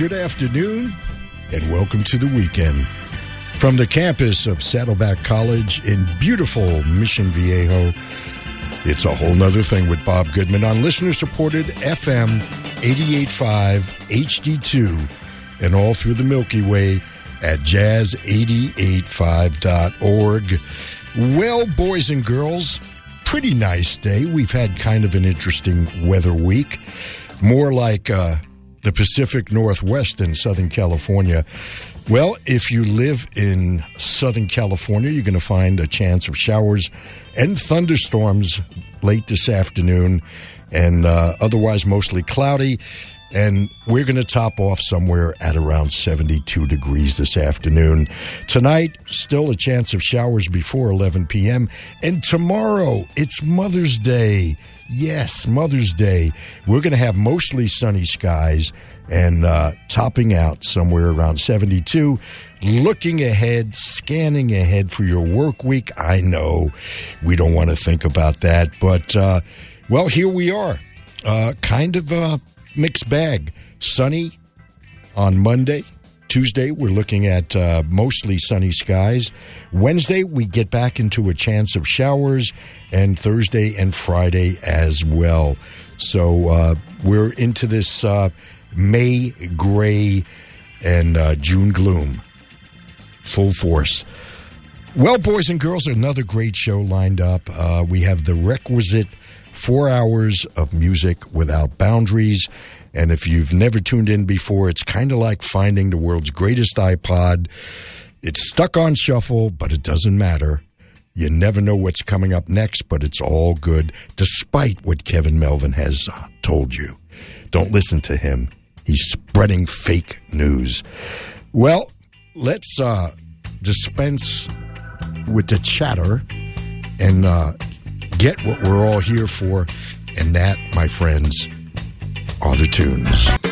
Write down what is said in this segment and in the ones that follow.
Good afternoon and welcome to the weekend. From the campus of Saddleback College in beautiful Mission Viejo, it's a whole nother thing with Bob Goodman on listener supported FM 885 HD2 and all through the Milky Way at jazz885.org. Well, boys and girls, pretty nice day. We've had kind of an interesting weather week, more like uh, the Pacific Northwest in Southern California. Well, if you live in Southern California, you're going to find a chance of showers and thunderstorms late this afternoon, and uh, otherwise mostly cloudy. And we're going to top off somewhere at around 72 degrees this afternoon. Tonight, still a chance of showers before 11 p.m. And tomorrow, it's Mother's Day. Yes, Mother's Day. We're going to have mostly sunny skies and uh, topping out somewhere around 72. Looking ahead, scanning ahead for your work week. I know we don't want to think about that, but uh, well, here we are. Uh, kind of a mixed bag. Sunny on Monday. Tuesday, we're looking at uh, mostly sunny skies. Wednesday, we get back into a chance of showers, and Thursday and Friday as well. So uh, we're into this uh, May gray and uh, June gloom full force. Well, boys and girls, another great show lined up. Uh, we have the requisite four hours of music without boundaries. And if you've never tuned in before, it's kind of like finding the world's greatest iPod. It's stuck on shuffle, but it doesn't matter. You never know what's coming up next, but it's all good, despite what Kevin Melvin has uh, told you. Don't listen to him. He's spreading fake news. Well, let's uh, dispense with the chatter and uh, get what we're all here for. And that, my friends, are the tunes.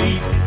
Street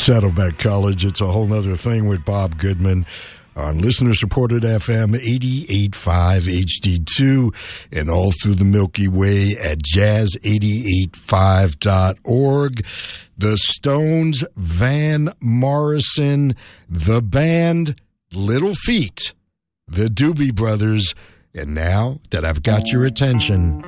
Saddleback College. It's a whole other thing with Bob Goodman on listener supported FM 88.5 HD2 and all through the Milky Way at jazz885.org. The Stones, Van Morrison, the band Little Feat, the Doobie Brothers, and now that I've got your attention.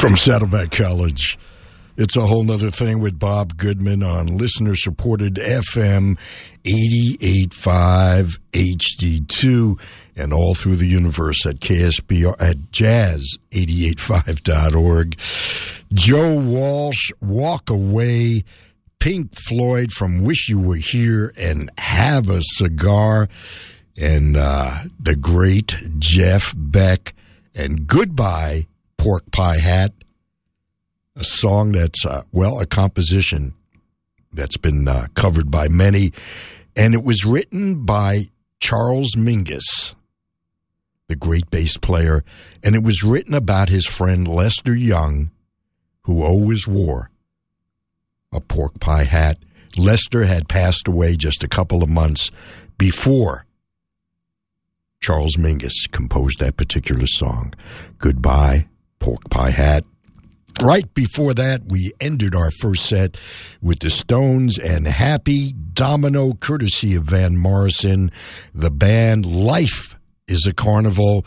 From Saddleback College. It's a whole nother thing with Bob Goodman on listener supported FM 885 HD2 and all through the universe at KSBR at jazz885.org. Joe Walsh, Walk Away, Pink Floyd from Wish You Were Here and Have a Cigar, and uh, the great Jeff Beck, and Goodbye, Pork Pie Hat a song that's uh, well a composition that's been uh, covered by many. And it was written by charles mingus the great bass player. And it was written about his friend lester young who always wore a pork pie hat. Lester had passed away just a couple of months before charles mingus composed that particular song. Goodbye pork pie hat Right before that, we ended our first set with the Stones and Happy Domino, courtesy of Van Morrison. The band Life is a Carnival.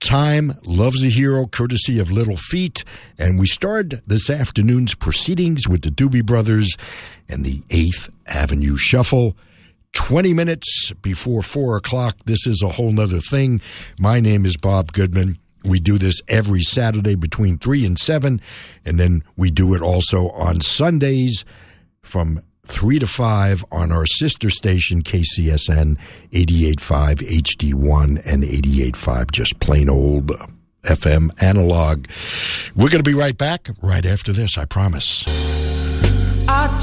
Time Loves a Hero, courtesy of Little Feat. And we started this afternoon's proceedings with the Doobie Brothers and the 8th Avenue Shuffle. 20 minutes before 4 o'clock. This is a whole nother thing. My name is Bob Goodman. We do this every Saturday between 3 and 7, and then we do it also on Sundays from 3 to 5 on our sister station, KCSN 88.5 HD1 and 88.5, just plain old FM analog. We're going to be right back right after this, I promise. I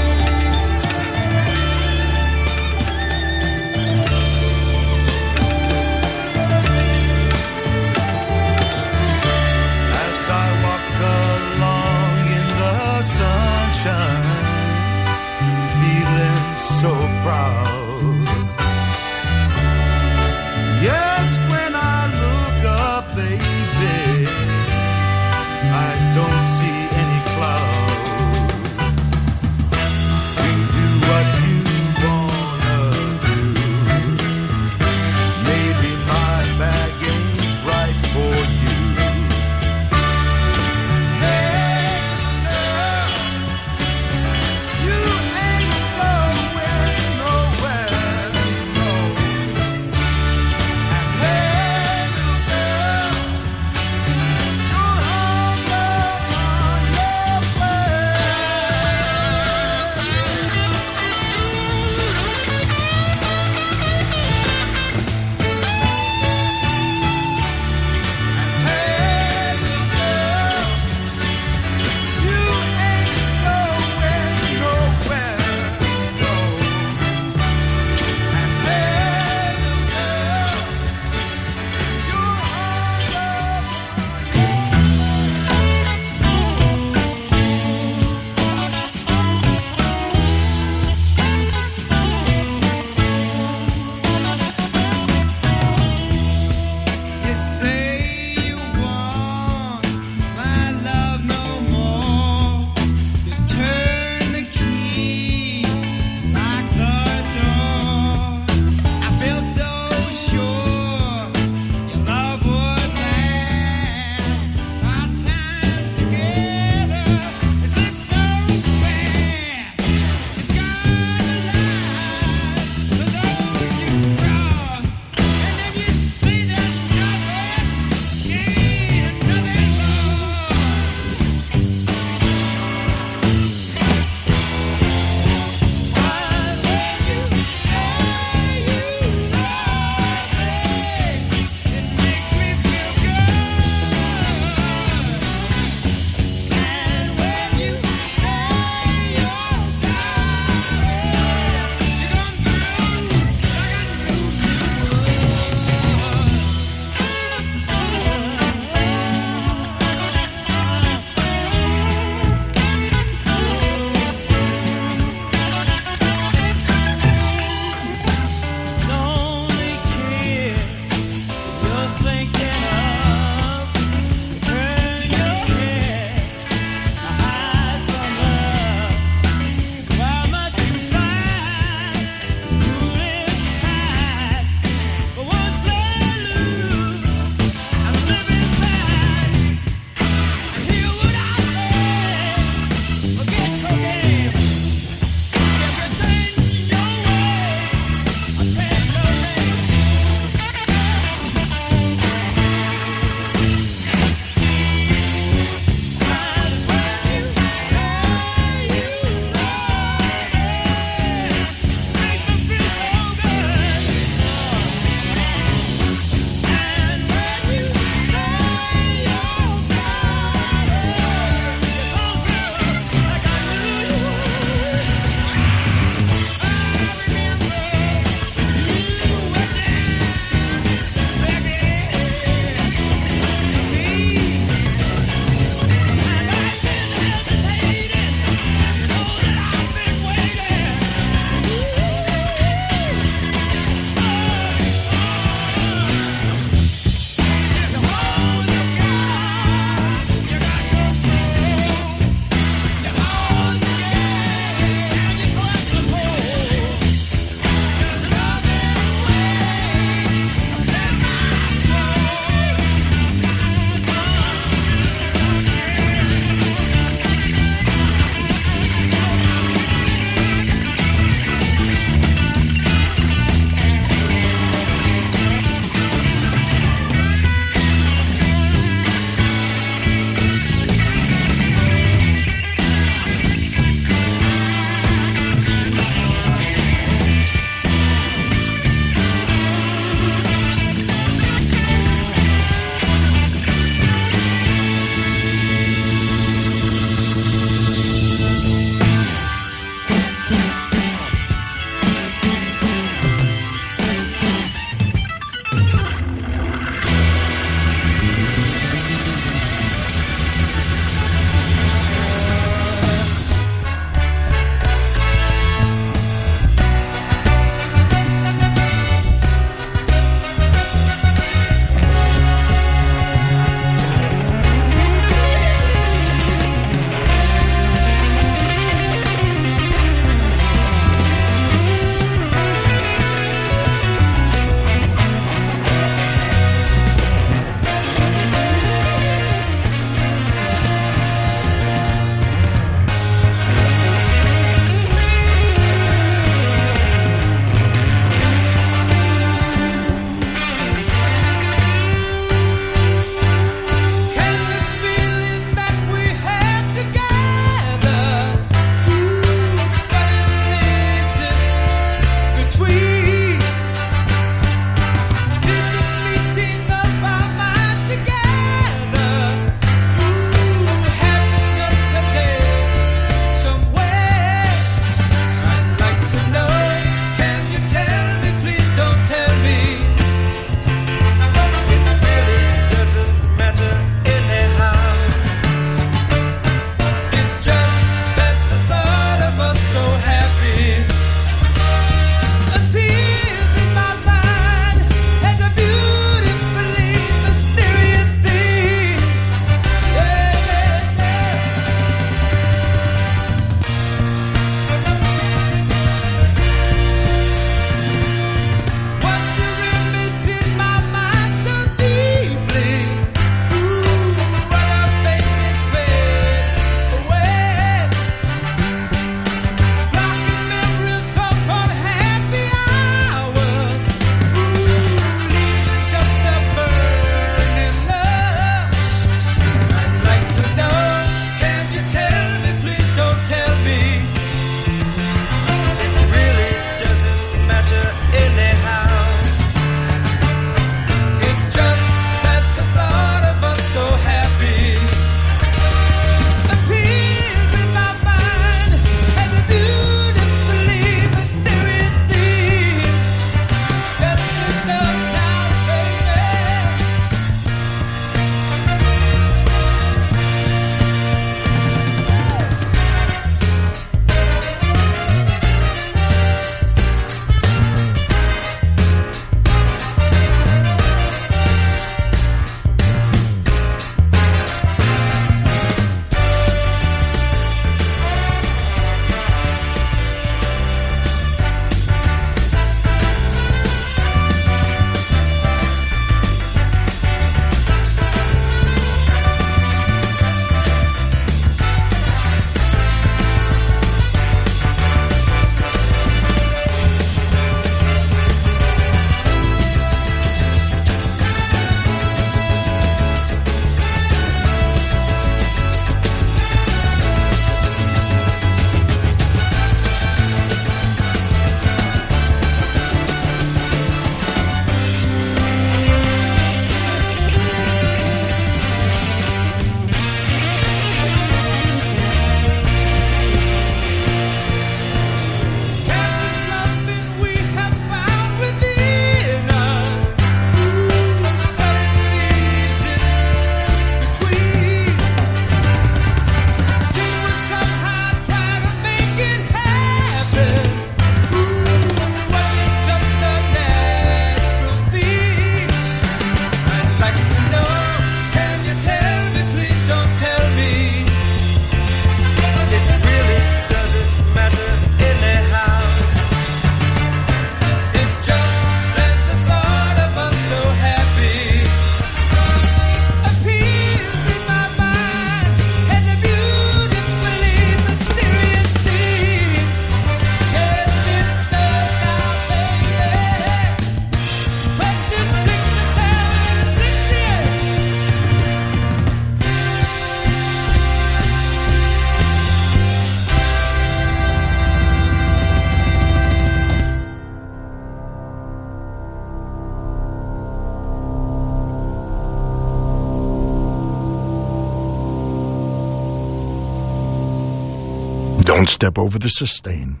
step over the sustain.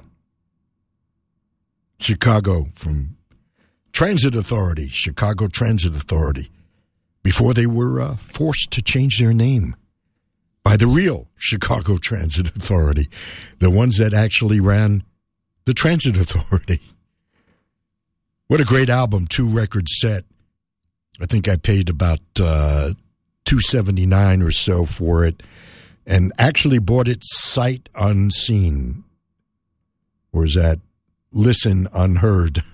Chicago from Transit Authority, Chicago Transit Authority, before they were uh, forced to change their name by the real Chicago Transit Authority, the ones that actually ran the Transit Authority. What a great album, two record set. I think I paid about uh, two seventy nine or so for it, and actually bought it sight unseen, or is that listen unheard?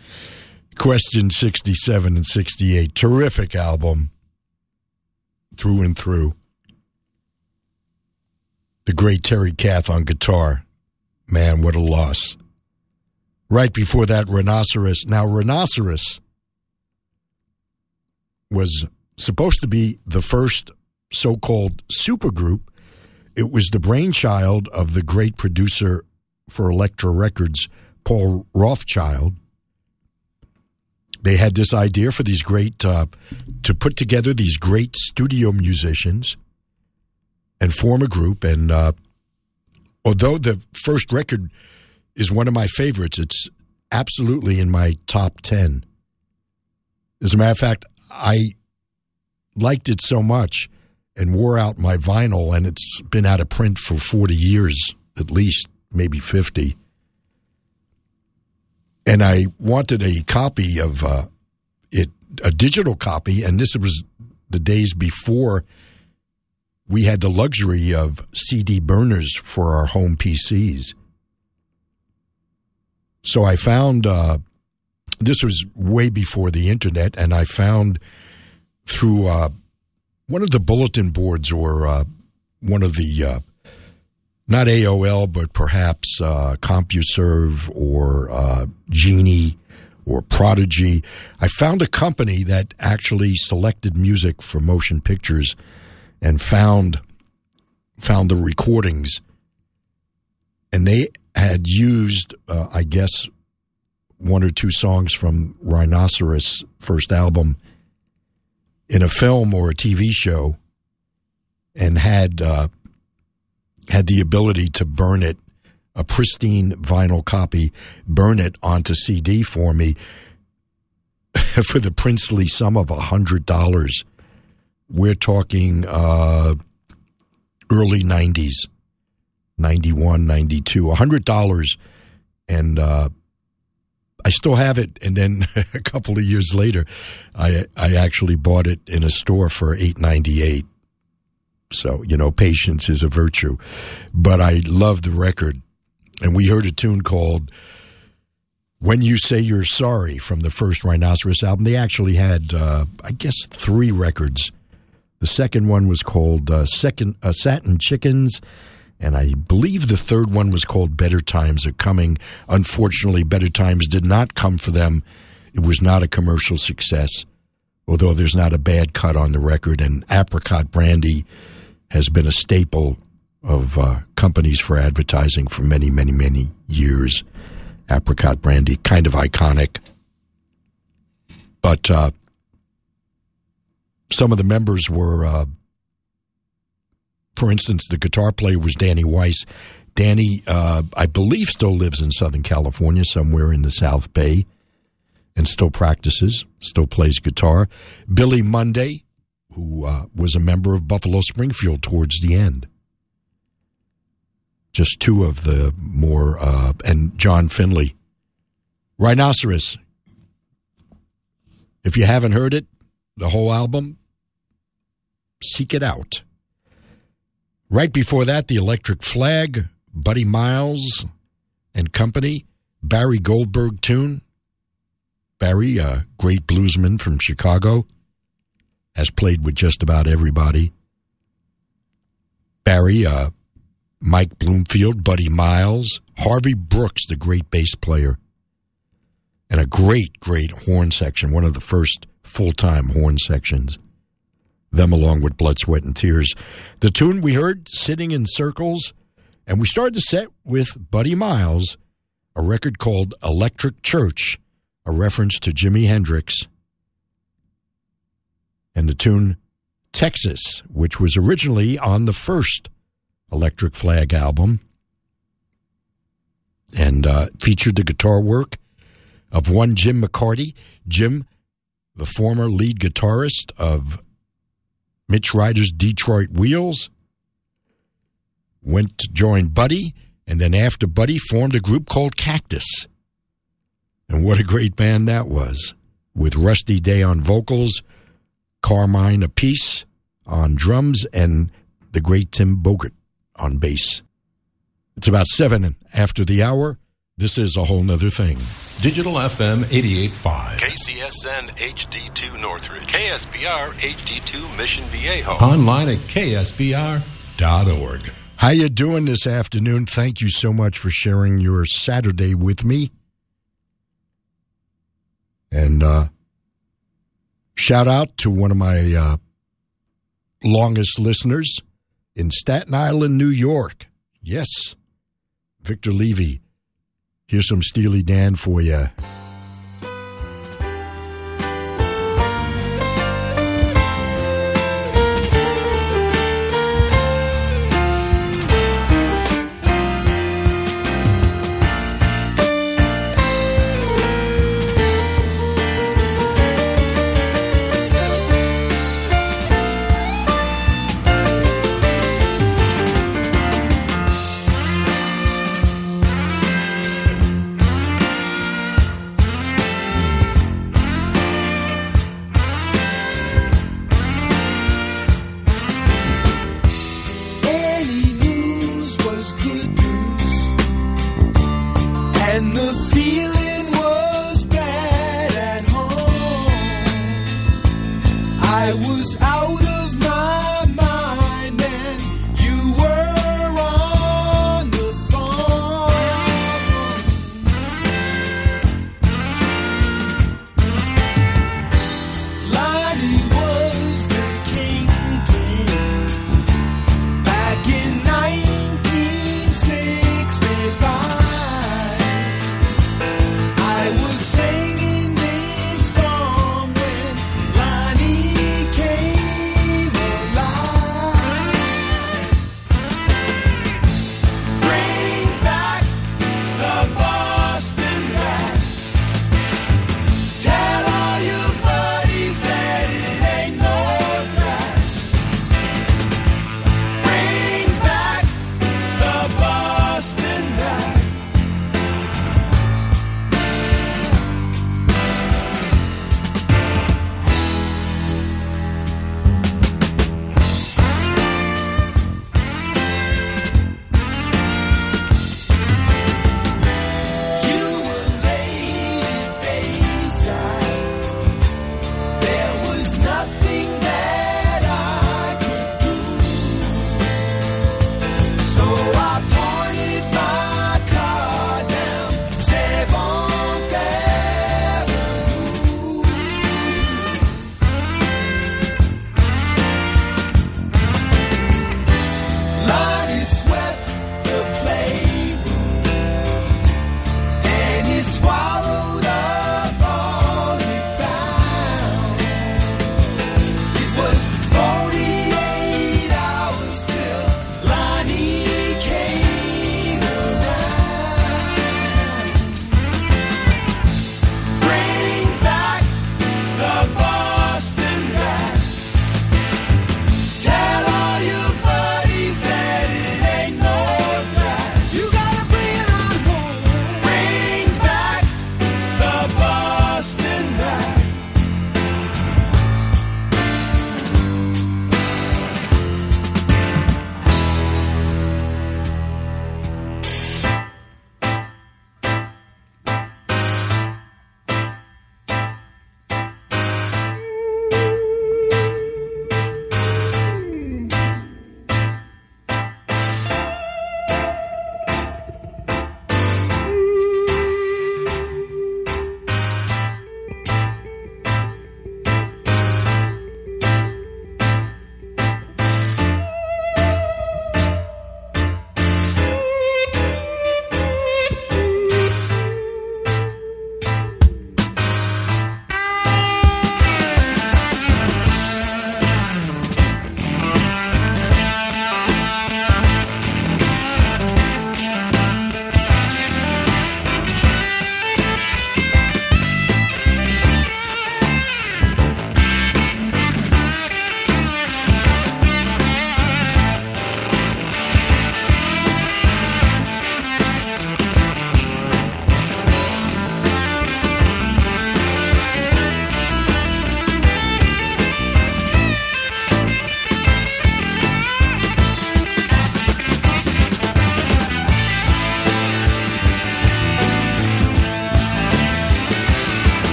Question sixty seven and sixty eight, terrific album, through and through. The great Terry Kath on guitar, man, what a loss. Right before that, Rhinoceros. Now, Rhinoceros was supposed to be the first so called supergroup. It was the brainchild of the great producer for Elektra Records, Paul Rothchild. They had this idea for these great, uh, to put together these great studio musicians and form a group. And uh, although the first record is one of my favorites, it's absolutely in my top 10. As a matter of fact, I liked it so much and wore out my vinyl, and it's been out of print for 40 years at least, maybe 50. And I wanted a copy of uh, it, a digital copy, and this was the days before we had the luxury of CD burners for our home PCs. So I found uh, this was way before the internet, and I found through uh, one of the bulletin boards or uh, one of the uh, not AOL, but perhaps uh, CompuServe or uh, Genie or Prodigy. I found a company that actually selected music for motion pictures and found found the recordings, and they had used, uh, I guess, one or two songs from Rhinoceros' first album in a film or a TV show, and had uh, had the ability to burn it, a pristine vinyl copy, burn it onto CD for me for the princely sum of hundred dollars. We're talking uh, early '90s, 91, 92, a hundred dollars, and uh, I still have it. And then a couple of years later, I I actually bought it in a store for eight ninety eight. So you know, patience is a virtue. But I love the record, and we heard a tune called "When You Say You're Sorry" from the first Rhinoceros album. They actually had, uh, I guess, three records. The second one was called uh, "Second uh, Satin Chickens." And I believe the third one was called Better Times Are Coming. Unfortunately, Better Times did not come for them. It was not a commercial success, although there's not a bad cut on the record. And apricot brandy has been a staple of uh, companies for advertising for many, many, many years. Apricot brandy, kind of iconic. But uh, some of the members were, uh, for instance, the guitar player was Danny Weiss. Danny, uh, I believe, still lives in Southern California, somewhere in the South Bay, and still practices, still plays guitar. Billy Mundi, who uh, was a member of Buffalo Springfield towards the end. Just two of the more, uh, and John Finley. Rhinoceros. If you haven't heard it, the whole album, seek it out. Right before that, the Electric Flag, Buddy Miles and Company, Barry Goldberg tune. Barry, a great bluesman from Chicago, has played with just about everybody. Barry, uh, Mike Bloomfield, Buddy Miles, Harvey Brooks, the great bass player, and a great, great horn section, one of the first full time horn sections. Them along with Blood, Sweat, and Tears. The tune we heard, Sitting in Circles, and we started the set with Buddy Miles, a record called Electric Church, a reference to Jimi Hendrix, and the tune Texas, which was originally on the first Electric Flag album, and uh, featured the guitar work of one Jim McCarty. Jim, the former lead guitarist of Mitch Ryder's Detroit Wheels, went to join Buddy, and then after Buddy formed a group called Cactus. And what a great band that was, with Rusty Day on vocals, Carmine Appice on drums, and the great Tim Bogert on bass. It's about seven after the hour. This is a whole nother thing. Digital FM 88.5. KCSN HD2 Northridge. KSBR HD2 Mission Viejo. Online at ksbr.org. How you doing this afternoon? Thank you so much for sharing your Saturday with me. And uh, shout out to one of my uh, longest listeners in Staten Island, New York. Yes, Victor Levy. Here's some Steely Dan for you.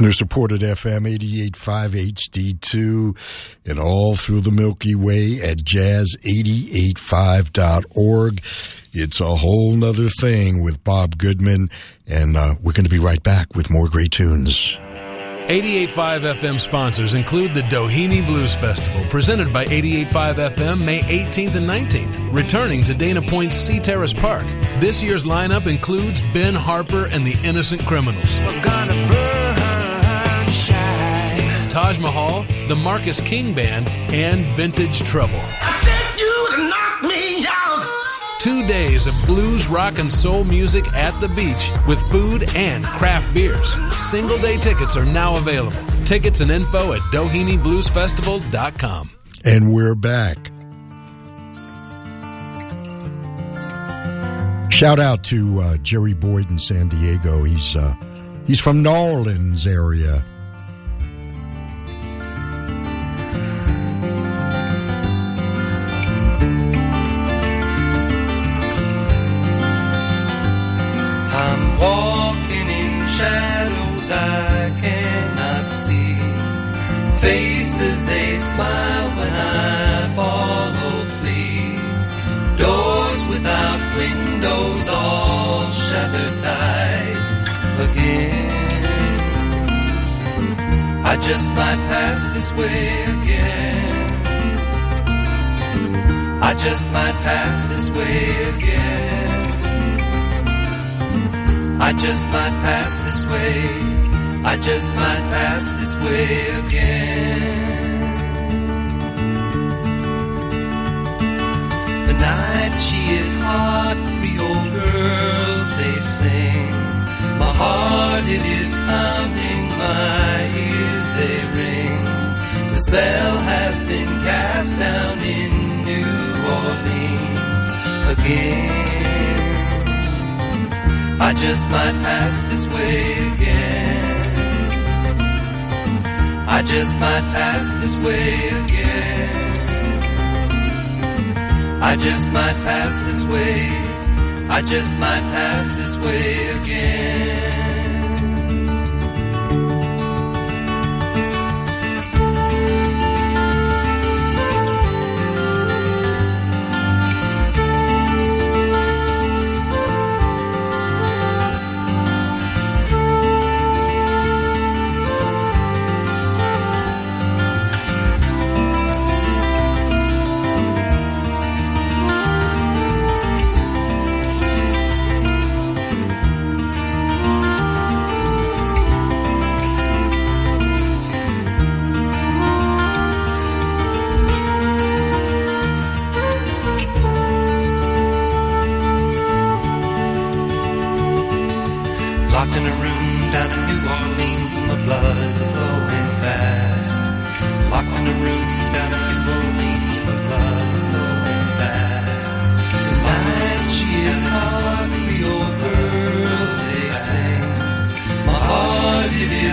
Listener supported FM 88.5 HD2 and all through the Milky Way at jazz885.org. It's a whole nother thing with Bob Goodman, and uh, we're going to be right back with more great tunes. 88.5 FM sponsors include the Doheny Blues Festival, presented by 88.5 FM May 18th and 19th, returning to Dana Point's Sea Terrace Park. This year's lineup includes Ben Harper and the Innocent Criminals, Taj Mahal, the Marcus King Band, and Vintage Trouble. I think you knock me out. Two days of blues, rock, and soul music at the beach with food and craft beers. Single day tickets are now available. Tickets and info at DohenyBluesFestival.com. And we're back. Shout out to uh, Jerry Boyd in San Diego. He's uh, he's from New Orleans area. Just might pass this way again. I just might pass this way again. I just might pass this way. I just might pass this way again.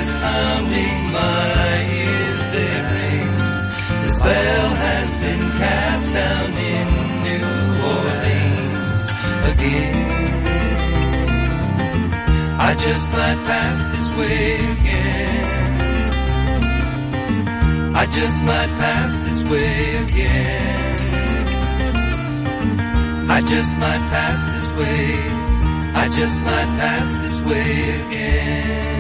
Is pounding, my ears they ring. The spell has been cast down in New Orleans again. I just might pass this way again. I just might pass this way again. I just might pass this way. I just might pass this way again.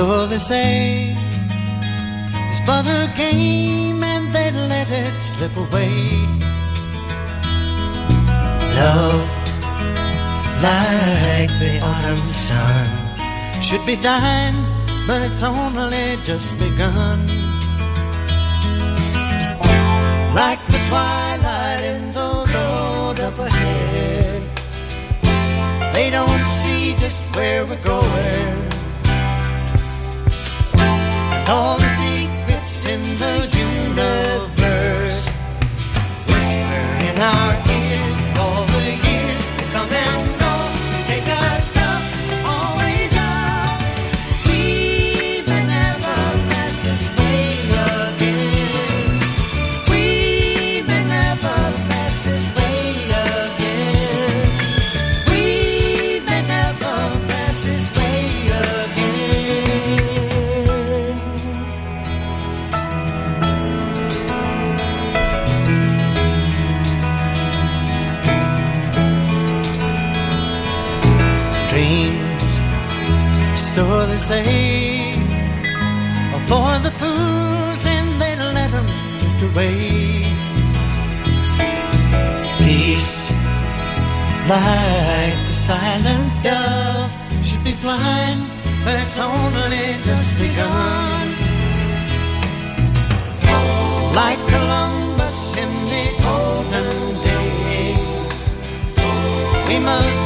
So they say, is but a game and they let it slip away. Love, like the autumn sun, should be dying, but it's only just begun. Like the twilight in the road up ahead. They don't see just where we're going. All the secrets in the universe. Whisper in our say for the fools and they let them drift away. Peace, like the silent dove, should be flying, but it's only just begun. Like Columbus in the olden days, we must.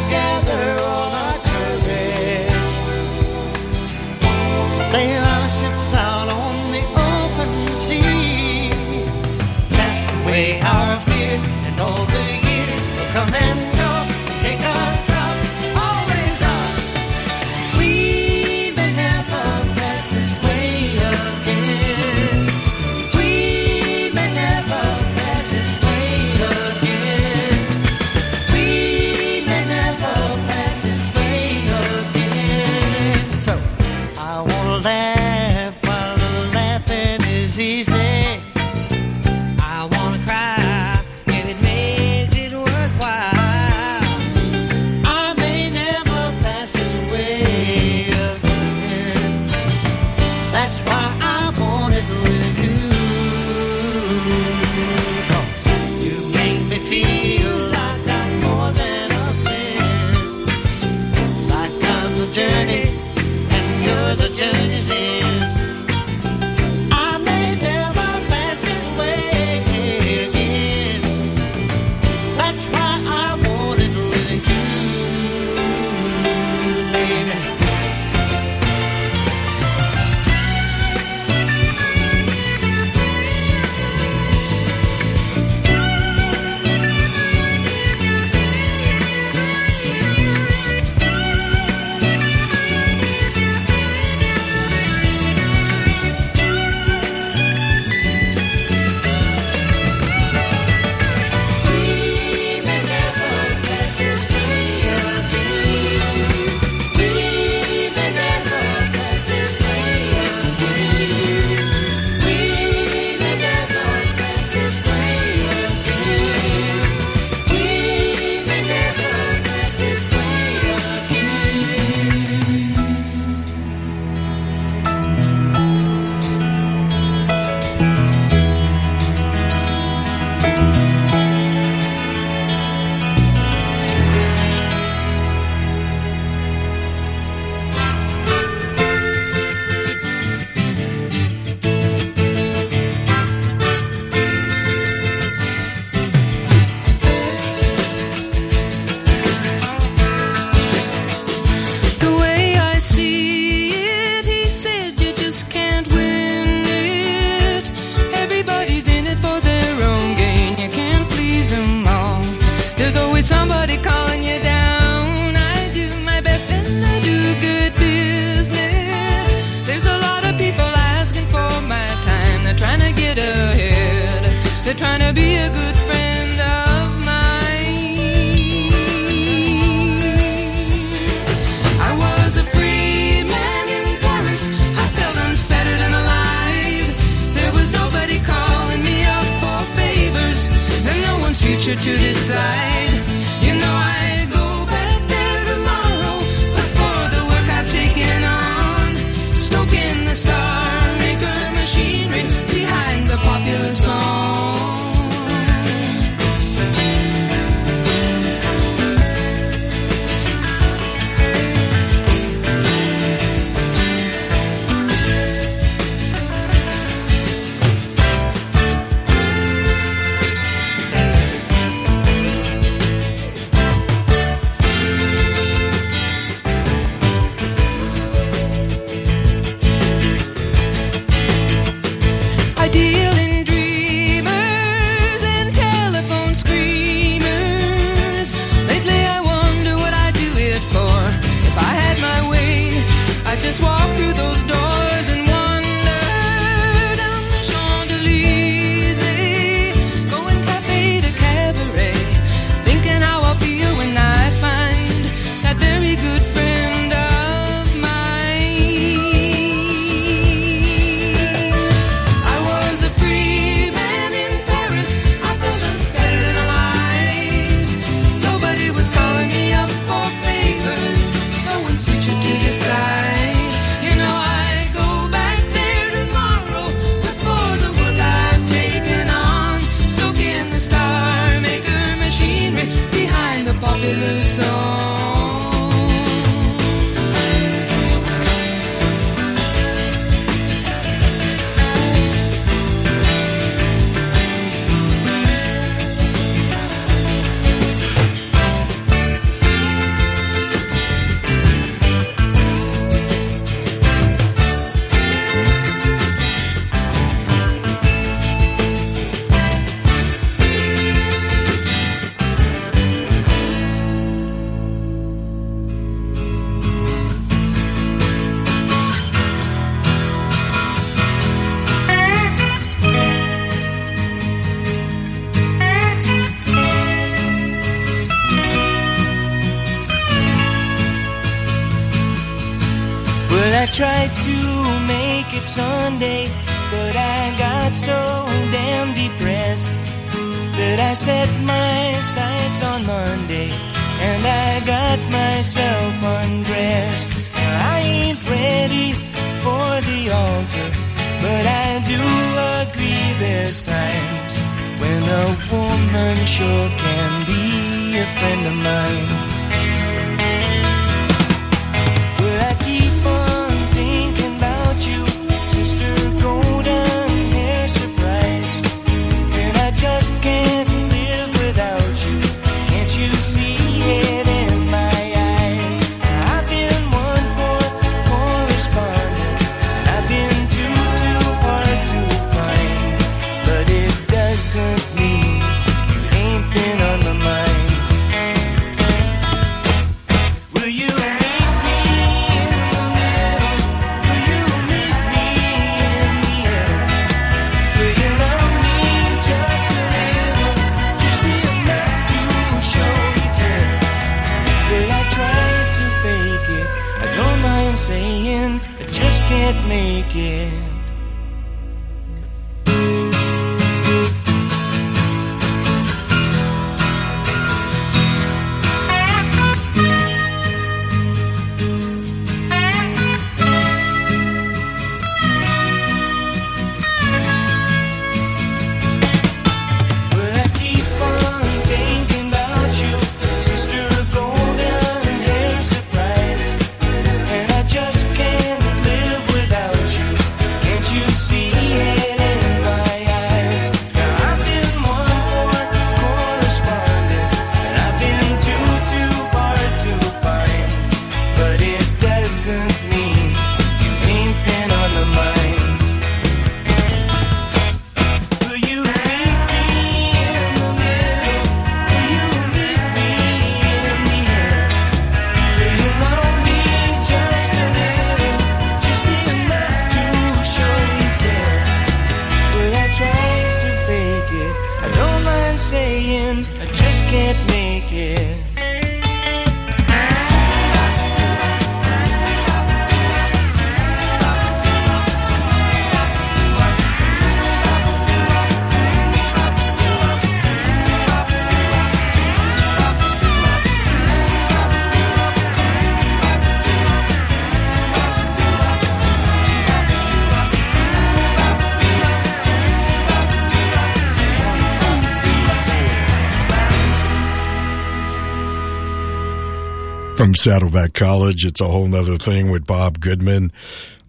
Saddleback College, it's a whole nother thing with Bob Goodman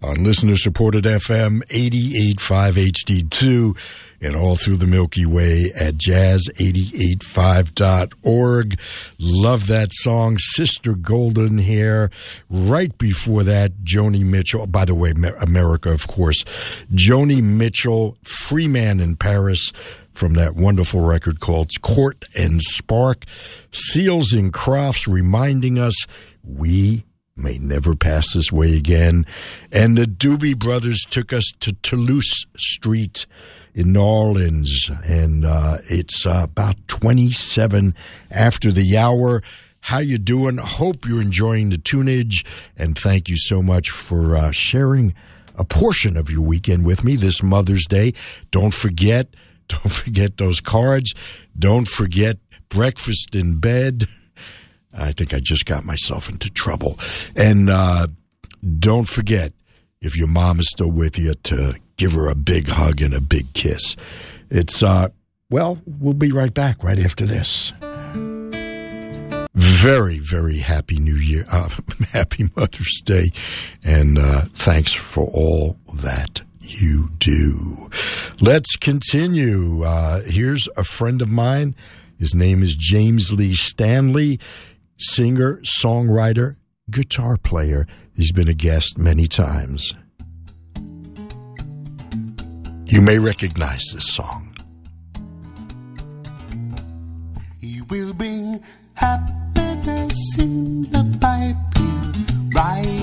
on listener supported FM 885 HD2 and all through the Milky Way at jazz885.org. Love that song, Sister Golden Hair. Right before that, Joni Mitchell. By the way, America, of course. Joni Mitchell, Free Man in Paris from that wonderful record called Court and Spark. Seals and Crofts reminding us we may never pass this way again. And the Doobie Brothers took us to Toulouse Street in New Orleans, and uh, it's uh, about 27 after the hour. How you doing? Hope you're enjoying the tunage, and thank you so much for uh, sharing a portion of your weekend with me this Mother's Day. Don't forget, don't forget those cards. Don't forget breakfast in bed. I think I just got myself into trouble. And uh, don't forget, if your mom is still with you, to give her a big hug and a big kiss. It's, uh, well, we'll be right back right after this. Very, very happy New Year, uh, happy Mother's Day, and uh, thanks for all that you do. Let's continue. Uh, here's a friend of mine. His name is James Lee Stanley, singer, songwriter, guitar player. He's been a guest many times. You may recognize this song. He will bring happiness in the pipe. He'll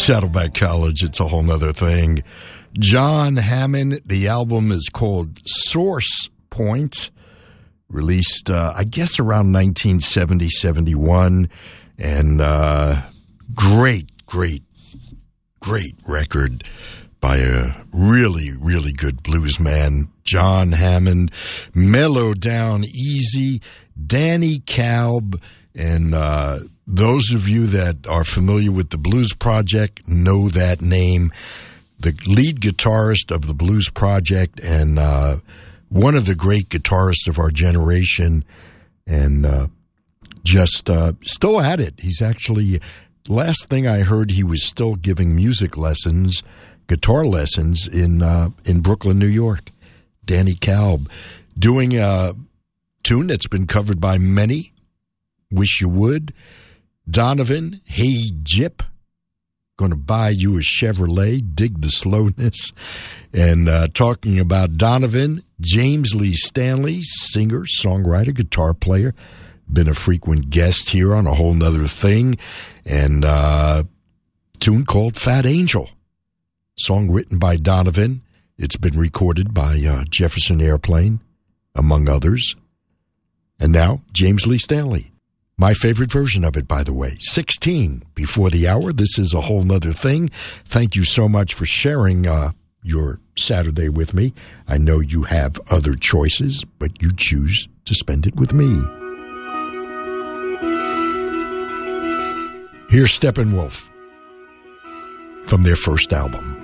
Saddleback College, it's a whole nother thing. John Hammond, the album is called Source Point, released, uh, I guess, around 1970, 71. And uh, great, great, great record by a really, really good blues man, John Hammond. Mellow down easy, Danny Kalb, and uh, those of you that are familiar with the Blues Project know that name. The lead guitarist of the Blues Project and uh, one of the great guitarists of our generation, and uh, just uh, still at it. He's actually, last thing I heard, he was still giving music lessons, guitar lessons in uh, in Brooklyn, New York. Danny Kalb doing a tune that's been covered by many. Wish you would. Donovan, Hey Gyp, going to buy you a Chevrolet, dig the slowness. And uh, talking about Donovan, James Lee Stanley, singer, songwriter, guitar player, been a frequent guest here on a whole nother thing. And uh, tune called Fat Angel, song written by Donovan. It's been recorded by uh, Jefferson Airplane, among others. And now, James Lee Stanley. My favorite version of it, by the way. 16 before the hour. This is a whole nother thing. Thank you so much for sharing uh, your Saturday with me. I know you have other choices, but you choose to spend it with me. Here's Steppenwolf from their first album.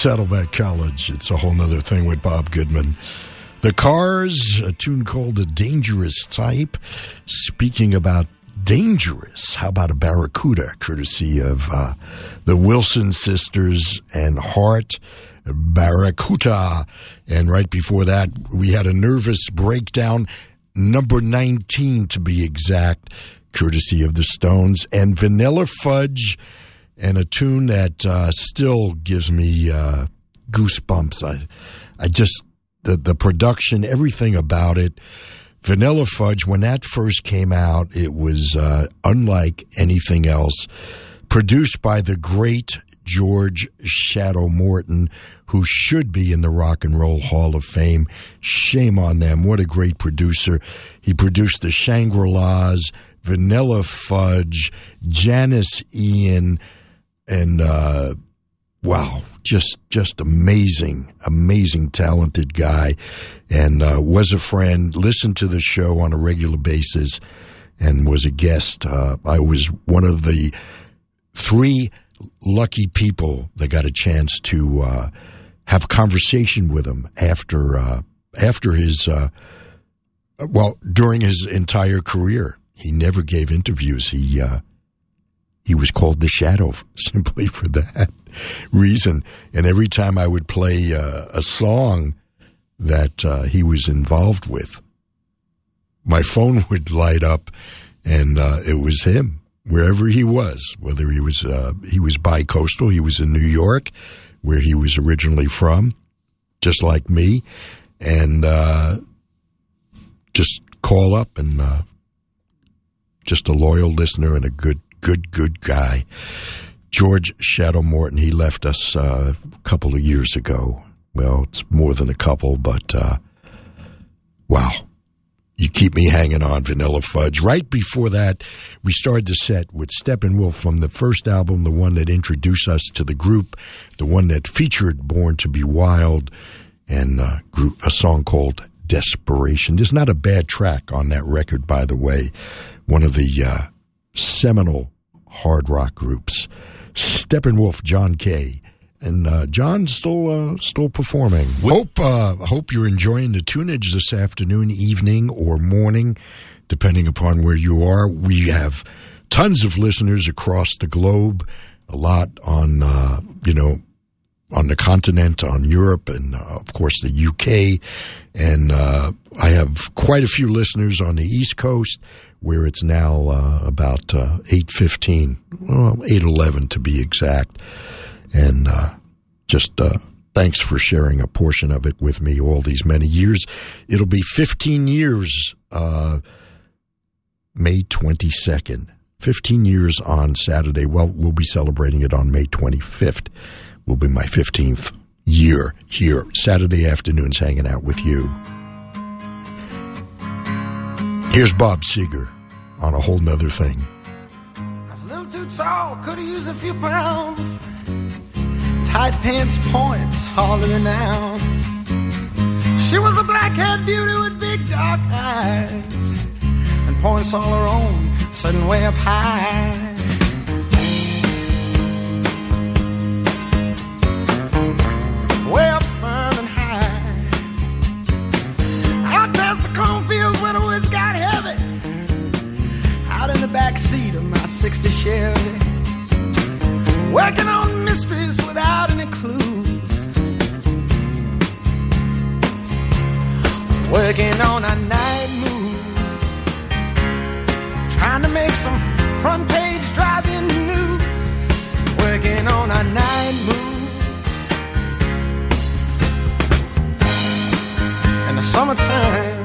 Saddleback College, it's a whole nother thing with Bob Goodman. The Cars, a tune called The Dangerous Type. Speaking about dangerous, how about a Barracuda, courtesy of uh, the Wilson sisters and Heart Barracuda. And right before that, we had a nervous breakdown, number 19 to be exact, courtesy of the Stones, and Vanilla Fudge and a tune that uh, still gives me uh, goosebumps. I, I just the the production, everything about it. Vanilla Fudge, when that first came out, it was uh, unlike anything else. Produced by the great George Shadow Morton, who should be in the Rock and Roll Hall of Fame. Shame on them. What a great producer. He produced the Shangri La's, Vanilla Fudge, Janis Ian, and uh, wow, just just amazing, amazing, talented guy, and uh, was a friend. Listened to the show on a regular basis, and was a guest. Uh, I was one of the three lucky people that got a chance to uh, have conversation with him after uh, after his uh, well during his entire career. He never gave interviews. He uh, he was called the Shadow simply for that reason. And every time I would play uh, a song that uh, he was involved with, my phone would light up, and uh, it was him wherever he was. Whether he was uh, he was bi-coastal, he was in New York, where he was originally from, just like me, and uh, just call up and uh, just a loyal listener and a good good, good guy. George Shadow Morton, he left us uh, a couple of years ago. Well, it's more than a couple, but uh, wow. You Keep Me Hanging On, Vanilla Fudge. Right before that, we started the set with Steppenwolf from the first album, the one that introduced us to the group, the one that featured Born to Be Wild, and uh, a song called Desperation. There's not a bad track on that record, by the way. One of the uh, seminal hard rock groups. Steppenwolf, John Kay. And uh, John's still uh, still performing. Hope uh, hope you're enjoying the tunage this afternoon, evening, or morning, depending upon where you are. We have tons of listeners across the globe. A lot on uh, you know on the continent, on Europe, and uh, of course the UK. And uh, I have quite a few listeners on the East Coast, where it's now uh, about uh, eight fifteen, well, eight eleven to be exact. And uh, just uh, thanks for sharing a portion of it with me all these many years. It'll be fifteen years, uh, May twenty second. 15 years on Saturday. Well, we'll be celebrating it on May 25th. Will be my 15th year here. Saturday afternoons hanging out with you. Here's Bob Seger on a whole nother thing. I was A little too tall, could have used a few pounds. Tight pants points, hollering out. She was a black-haired beauty with big dark eyes. And points all her own, sitting way up high. Past the cornfields where the woods got heavy. Out in the back seat of my 60 Chevy. Working on mysteries without any clues. Working on our night moves. Trying to make some front page driving news. Working on our night moves. Summertime.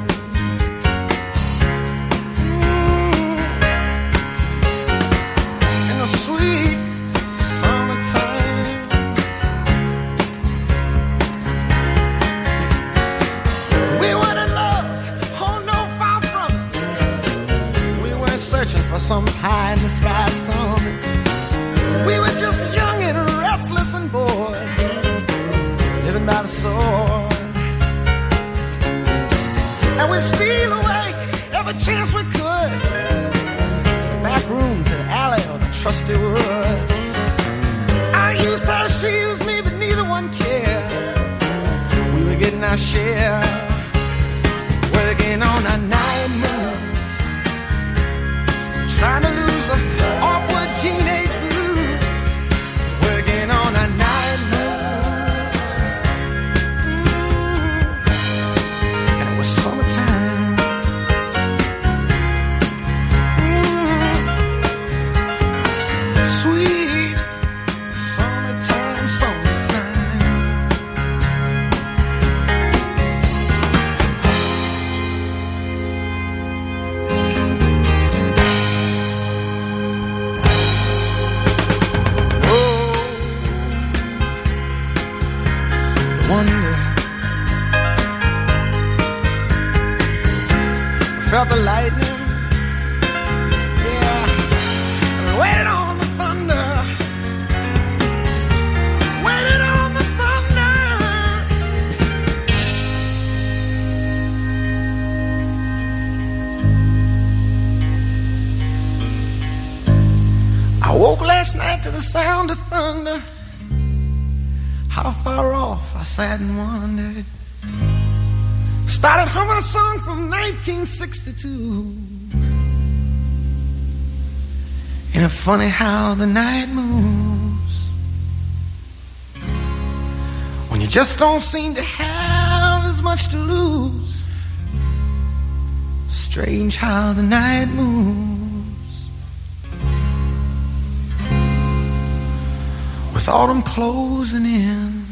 For some pie in the sky summit. We were just young and restless and bored, living by the sword. And we steal away every chance we could to the back room, to the alley, or the trusty woods. I used her, she used me, but neither one cared. We were getting our share, working on our night moves, trying The lightning. Yeah. Waited on the thunder. Waited on the thunder. I woke last night to the sound of thunder. How far off I sat and wondered. Started humming a song from 1962. Ain't it funny how the night moves? When you just don't seem to have as much to lose. Strange how the night moves. With autumn closing in.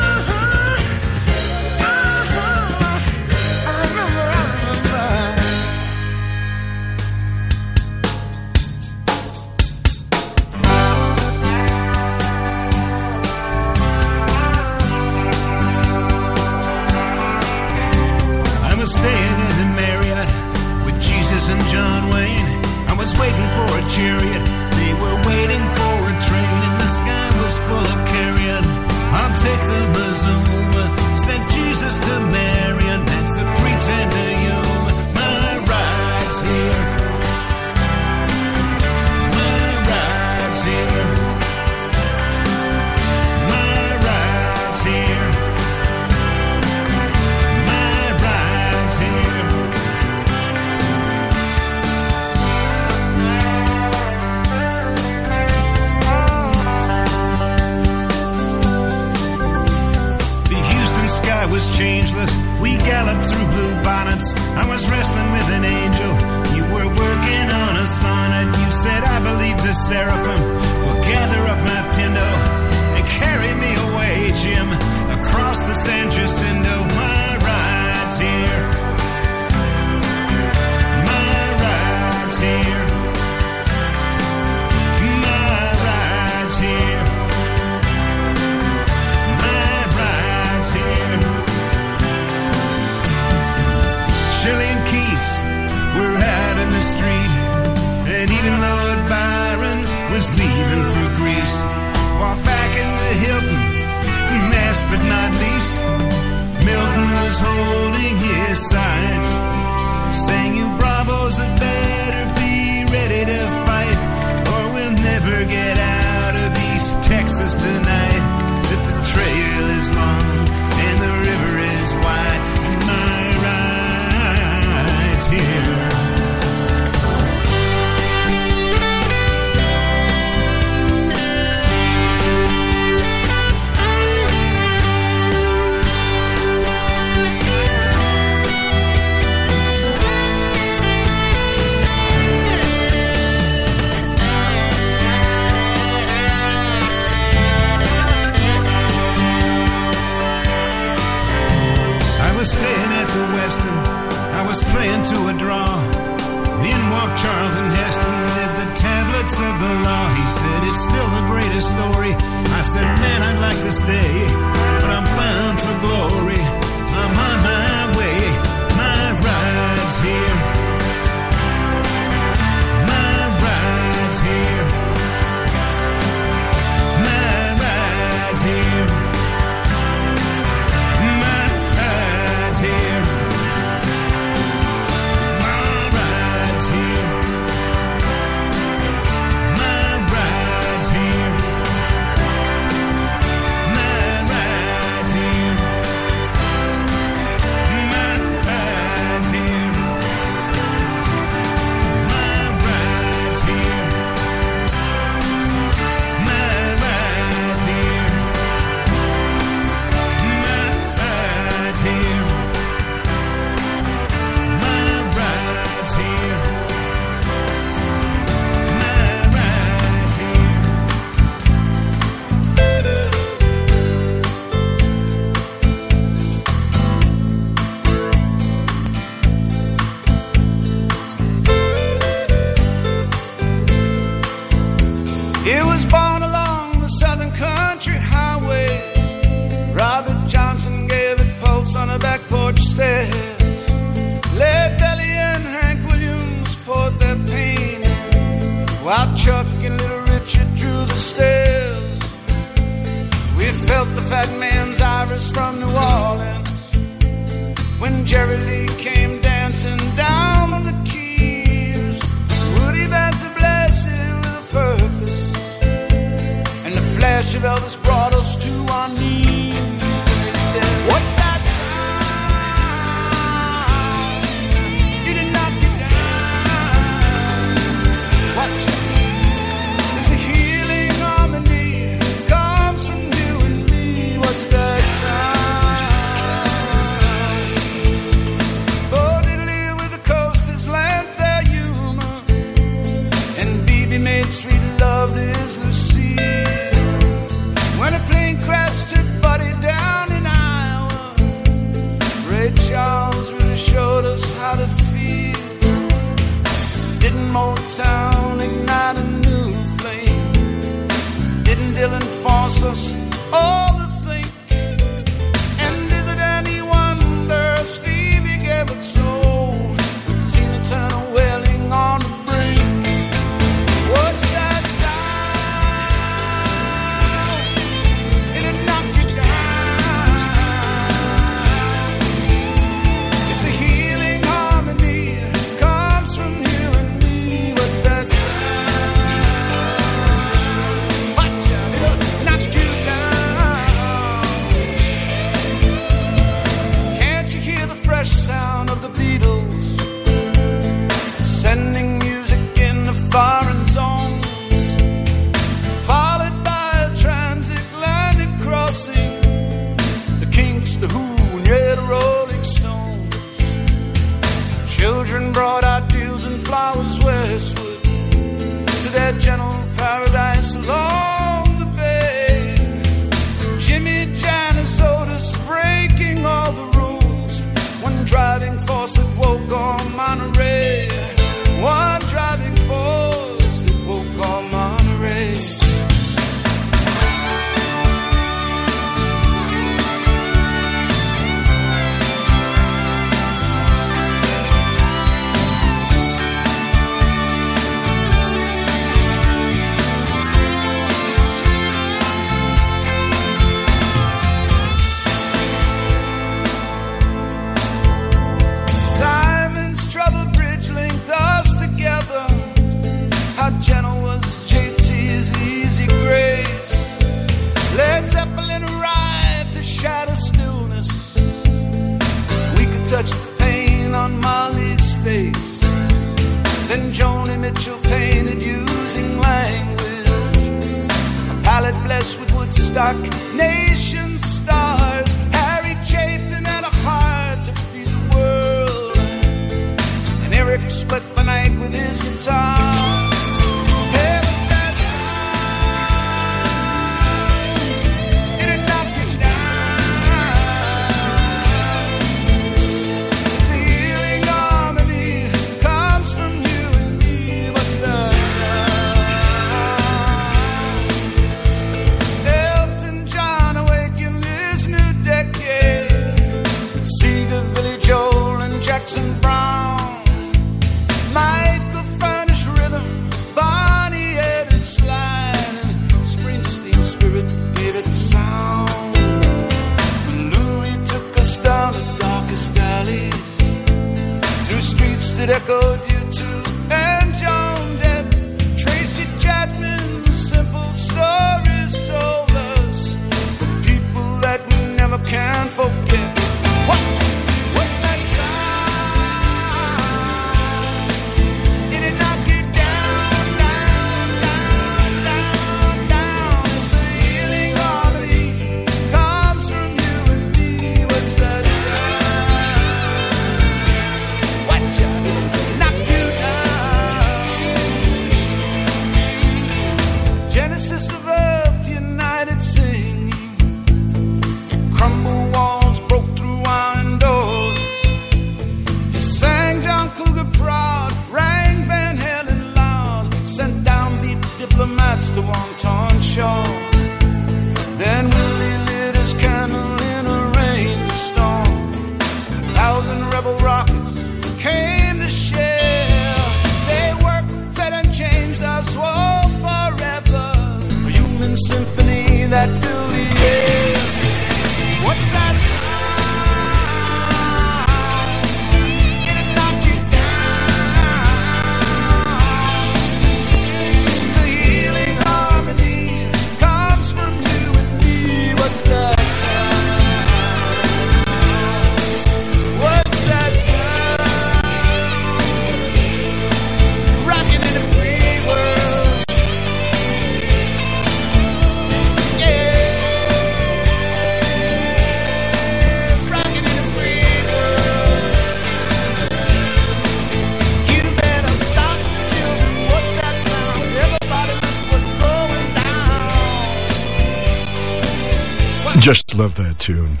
Tune.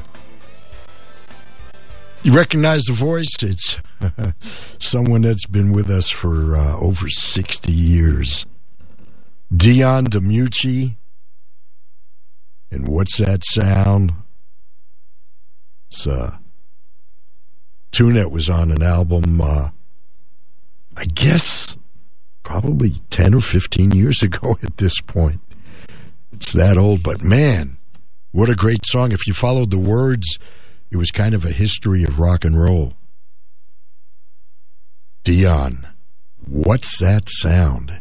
You recognize the voice? It's someone that's been with us for uh, over 60 years. Dion DiMucci. And what's that sound? It's a tune that was on an album, uh, I guess, probably 10 or 15 years ago at this point. It's that old, but man, what a great song. If you followed the words, it was kind of a history of rock and roll. Dion, what's that sound?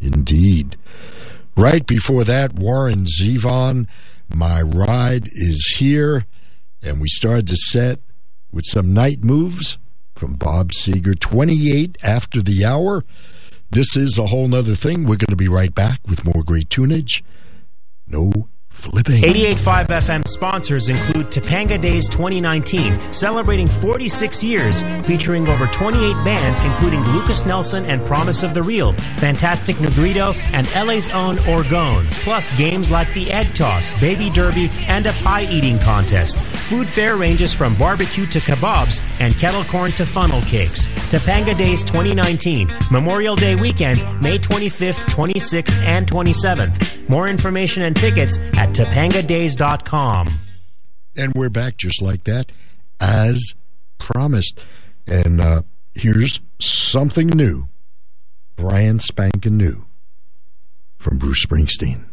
Indeed. Right before that, Warren Zevon, My Ride is Here. And we started the set with some night moves from Bob Seger, 28 after the hour. This is a whole nother thing. We're going to be right back with more great tunage. No flipping. 88.5 FM sponsors include Topanga Days 2019, celebrating 46 years, featuring over 28 bands, including Lukas Nelson and Promise of the Real, Fantastic Negrito, and LA's own Orgone, plus games like the Egg Toss, Baby Derby, and a pie eating contest. Food fare ranges from barbecue to kebabs and kettle corn to funnel cakes. Topanga Days 2019, Memorial Day weekend, May 25th, 26th, and 27th. More information and tickets at topangadays.com. And we're back just like that, as promised. And uh, here's something new, brand spanking new from Bruce Springsteen.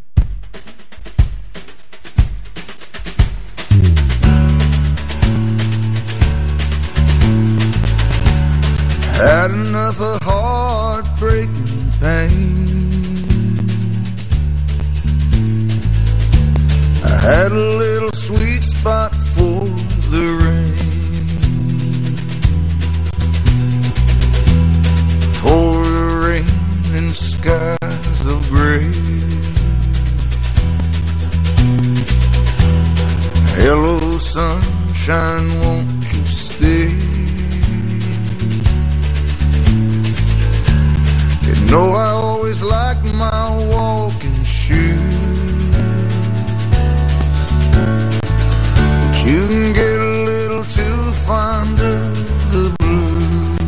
Had enough of heartbreaking pain. had a little sweet spot for the rain. For the rain and skies of gray. Hello, sunshine, won't you stay? You know I always like my walking shoes. You can get a little too fond of the blues.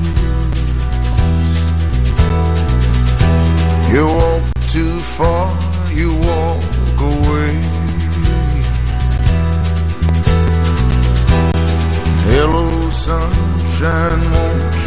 You walk too far, you walk away. Hello, sunshine, won't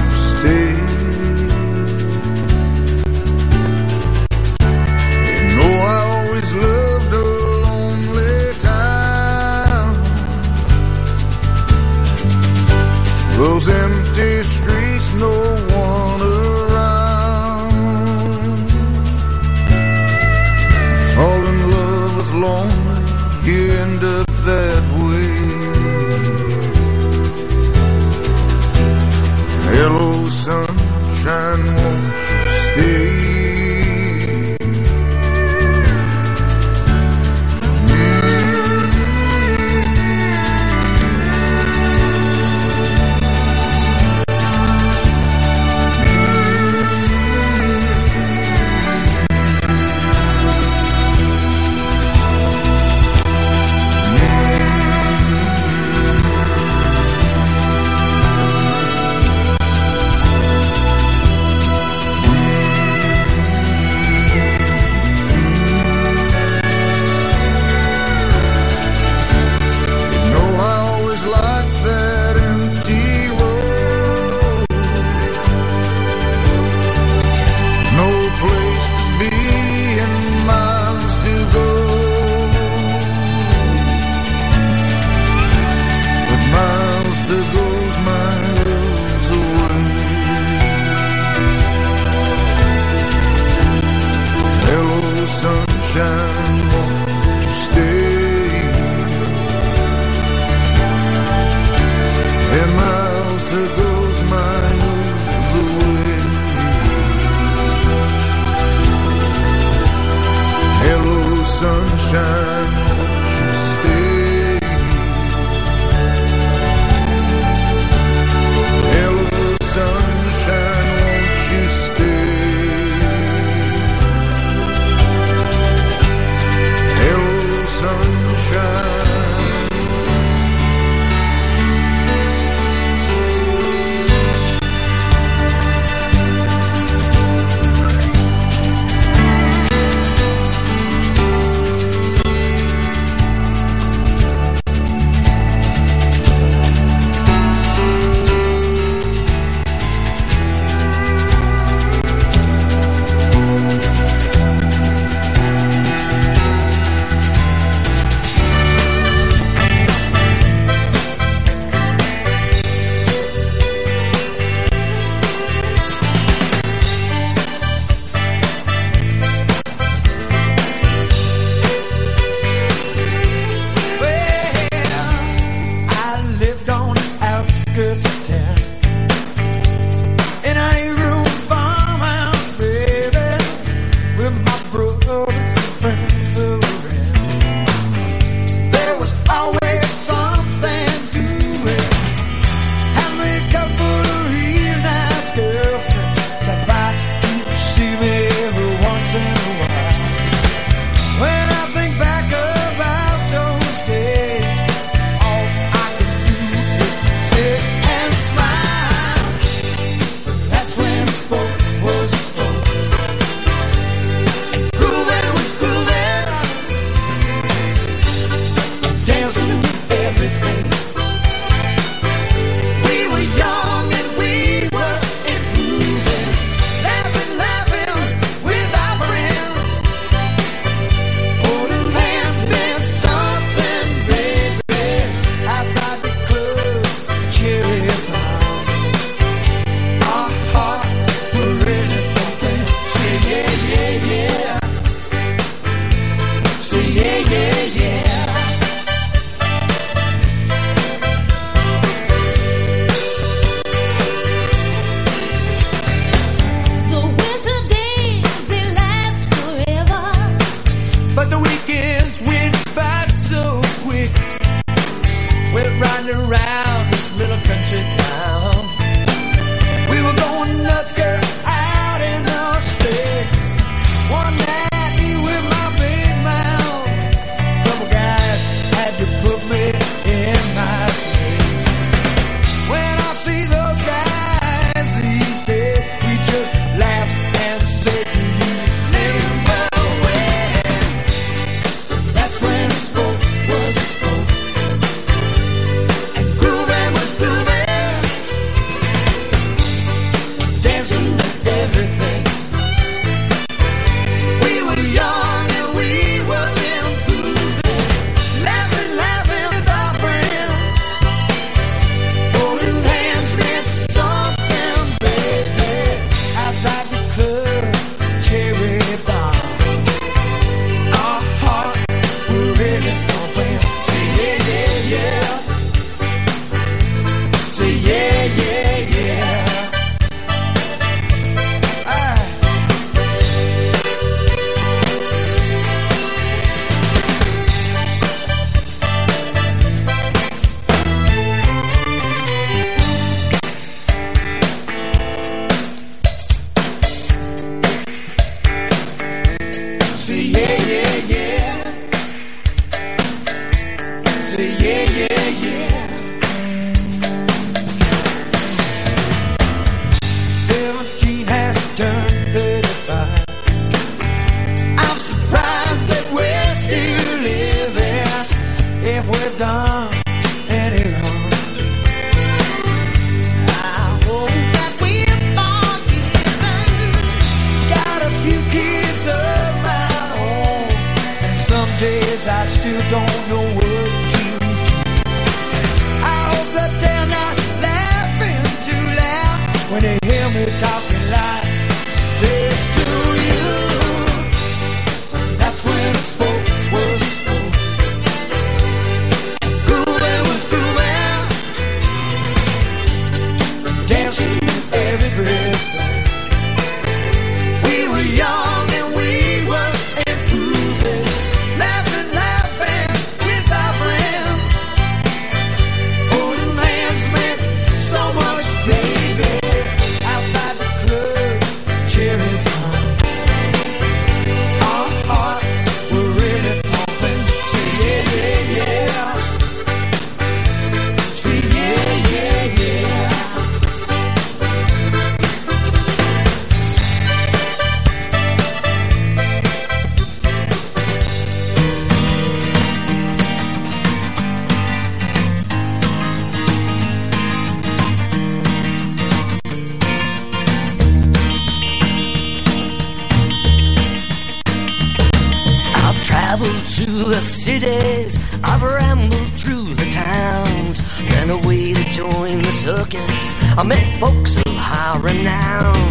folks of high renown.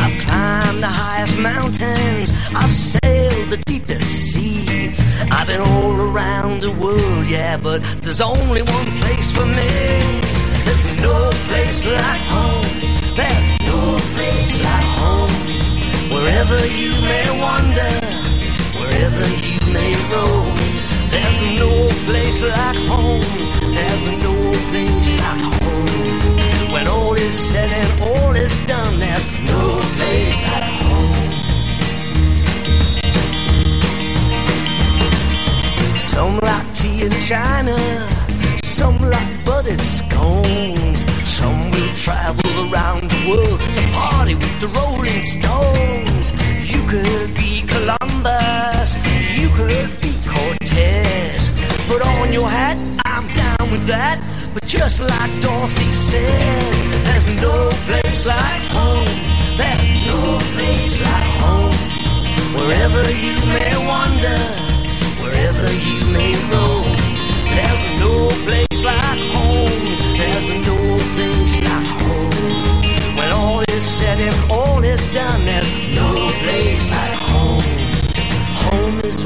I've climbed the highest mountains, I've sailed the deepest sea. I've been all around the world, yeah, but there's only one place for me. There's no place like home. There's no place like home. Wherever you may wander wherever you may roam. There's no place like China, some like buttered scones. Some will travel around the world to party with the Rolling Stones. You could be Columbus, you could be Cortez. Put on your hat, I'm down with that. But just like Dorothy said, there's no place like home. There's no place like home. Wherever you may wander, wherever you may roam,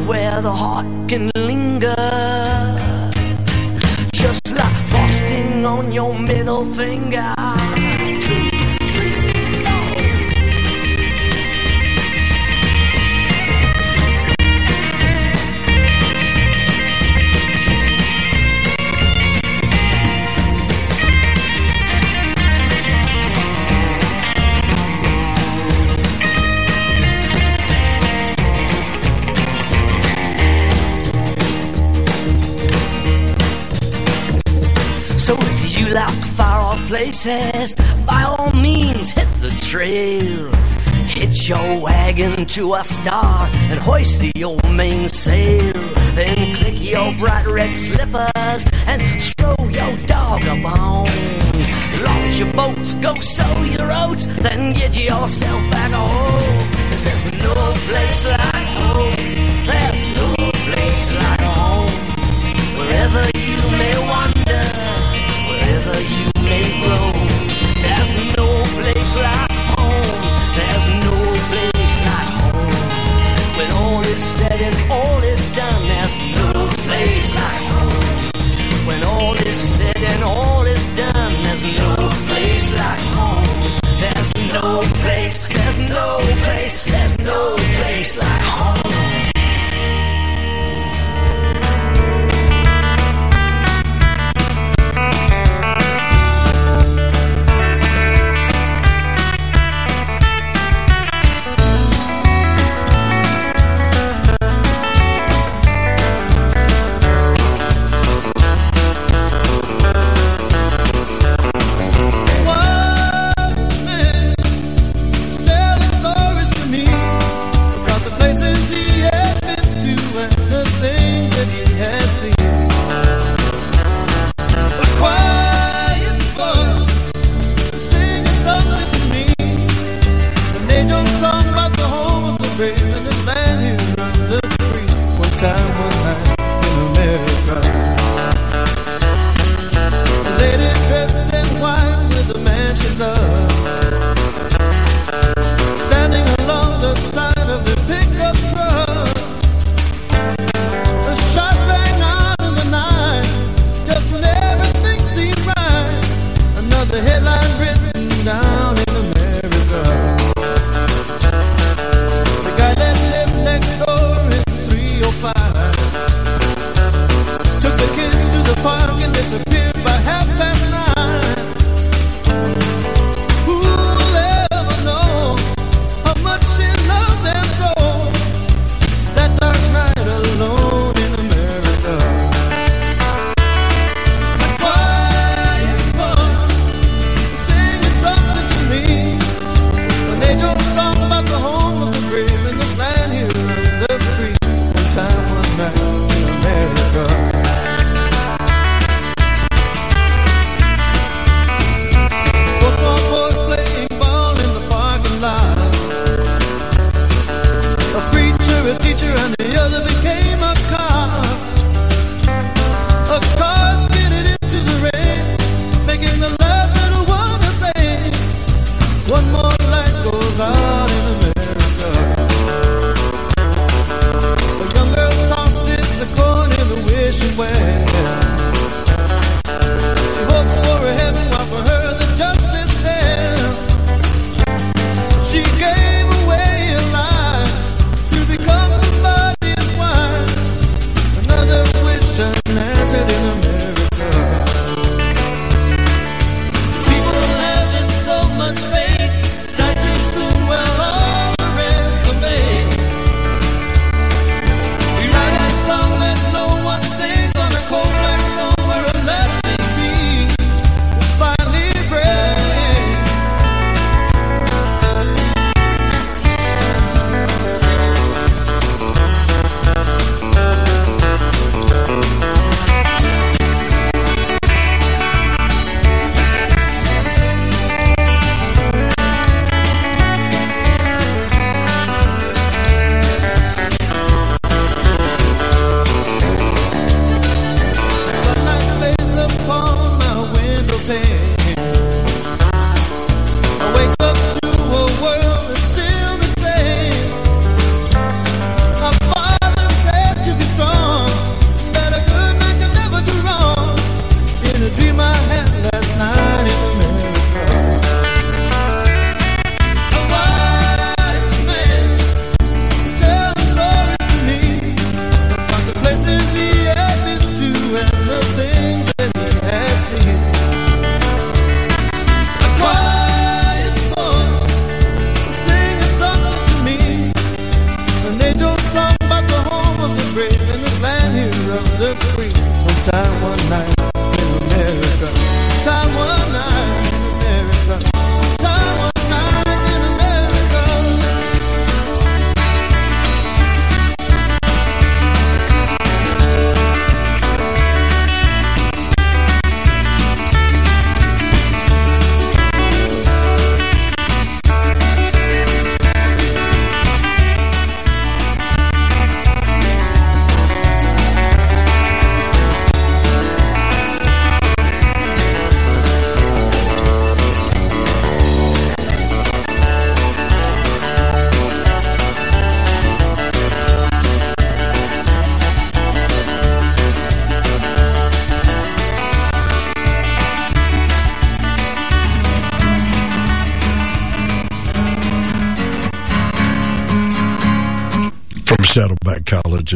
where the heart can linger. Just like frosting on your middle finger. Places, by all means hit the trail. Hitch your wagon to a star and hoist the old mainsail. Then click your bright red slippers and throw your dog a bone. Launch your boats, go sow your oats, then get yourself back home. Cause there's no place like home. there's no place like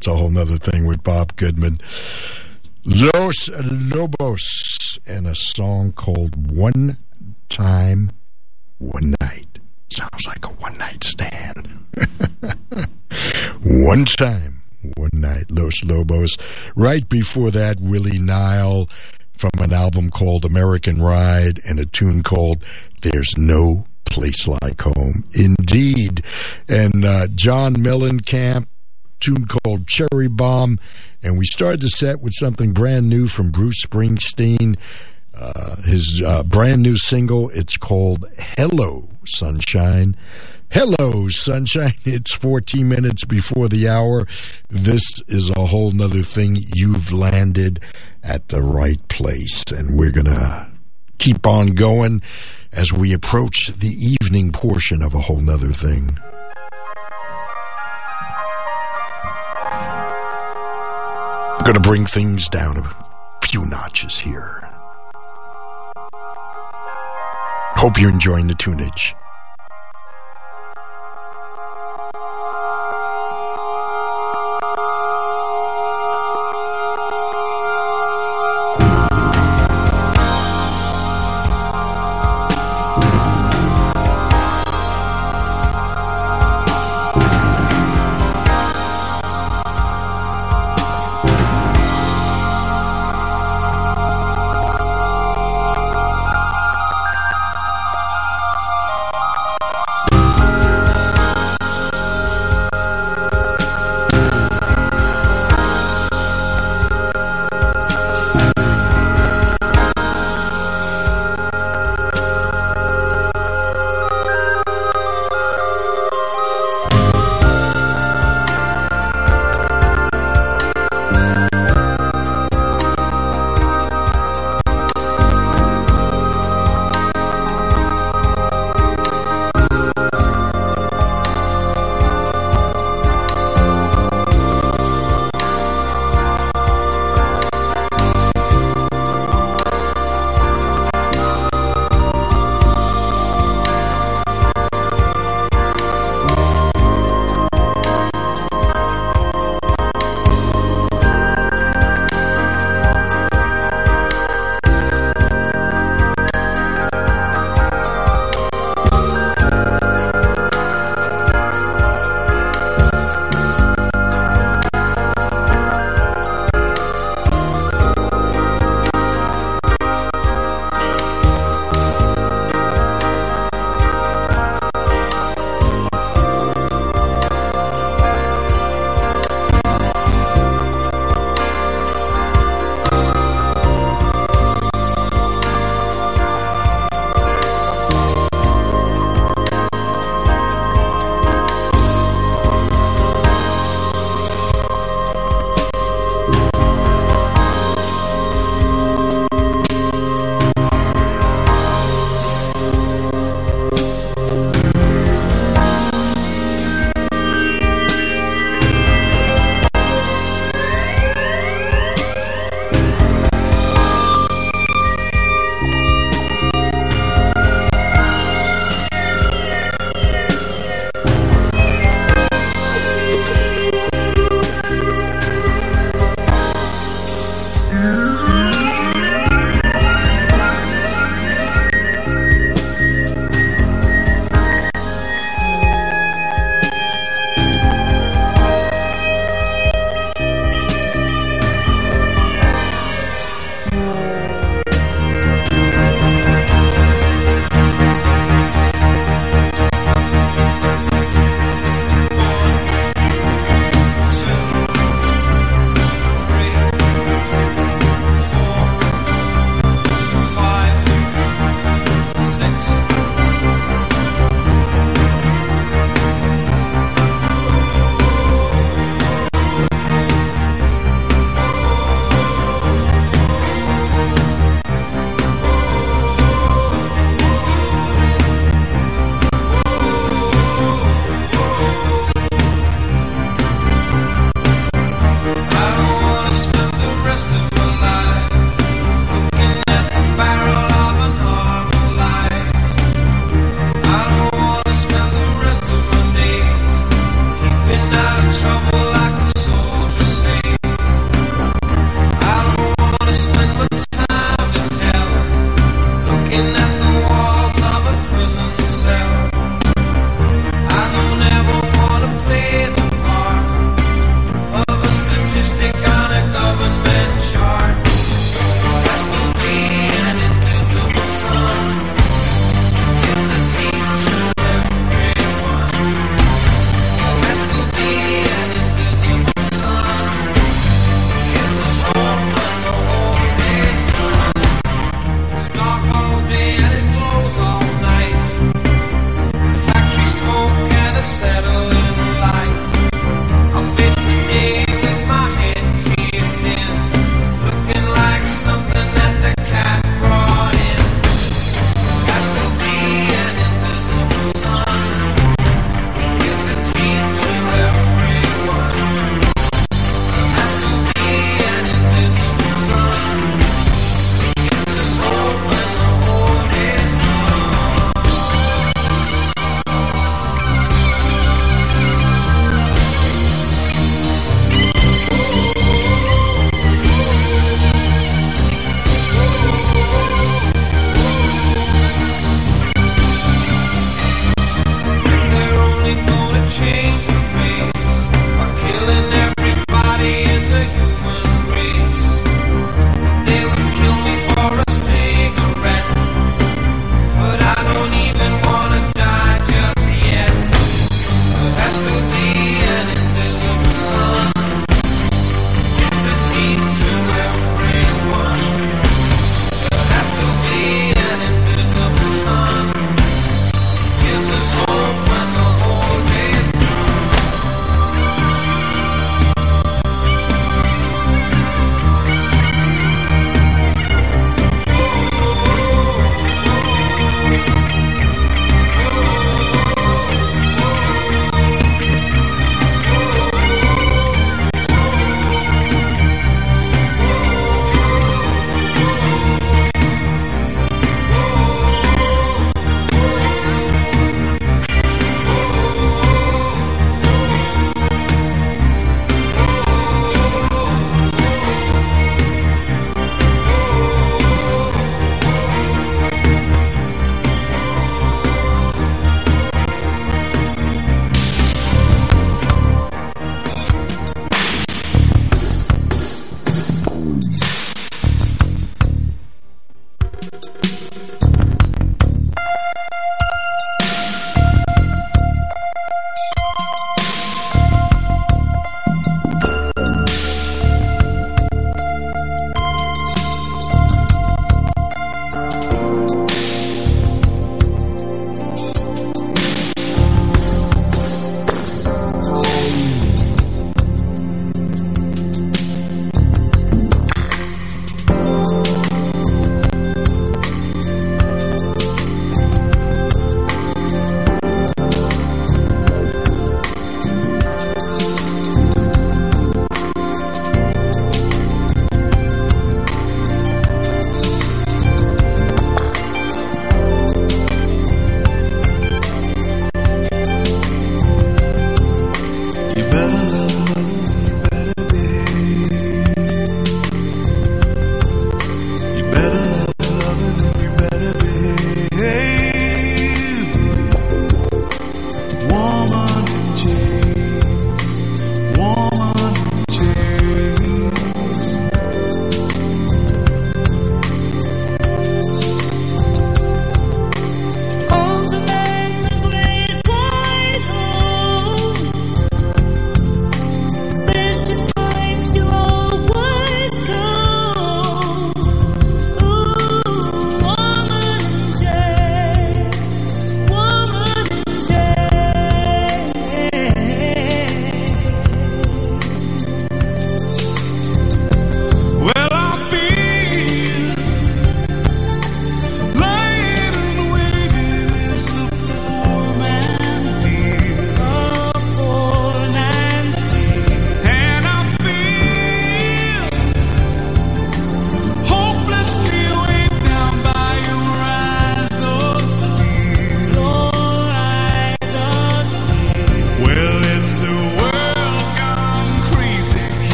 It's a whole nother thing with Bob Goodman. Los Lobos and a song called One Time, One Night. Sounds like a one night stand. one time, one night, Los Lobos. Right before that, Willie Nile from an album called American Ride and a tune called There's No Place Like Home. Indeed. And uh, John Mellencamp tune called Cherry Bomb. And we started the set with something brand new from Bruce Springsteen. Uh, his uh, brand new single, it's called Hello, Sunshine. Hello, sunshine. It's 14 minutes before the hour. This is a whole nother thing. You've landed at the right place, and we're going to keep on going as we approach the evening portion of a whole nother thing. going to bring things down a few notches here. Hope you're enjoying the tunage.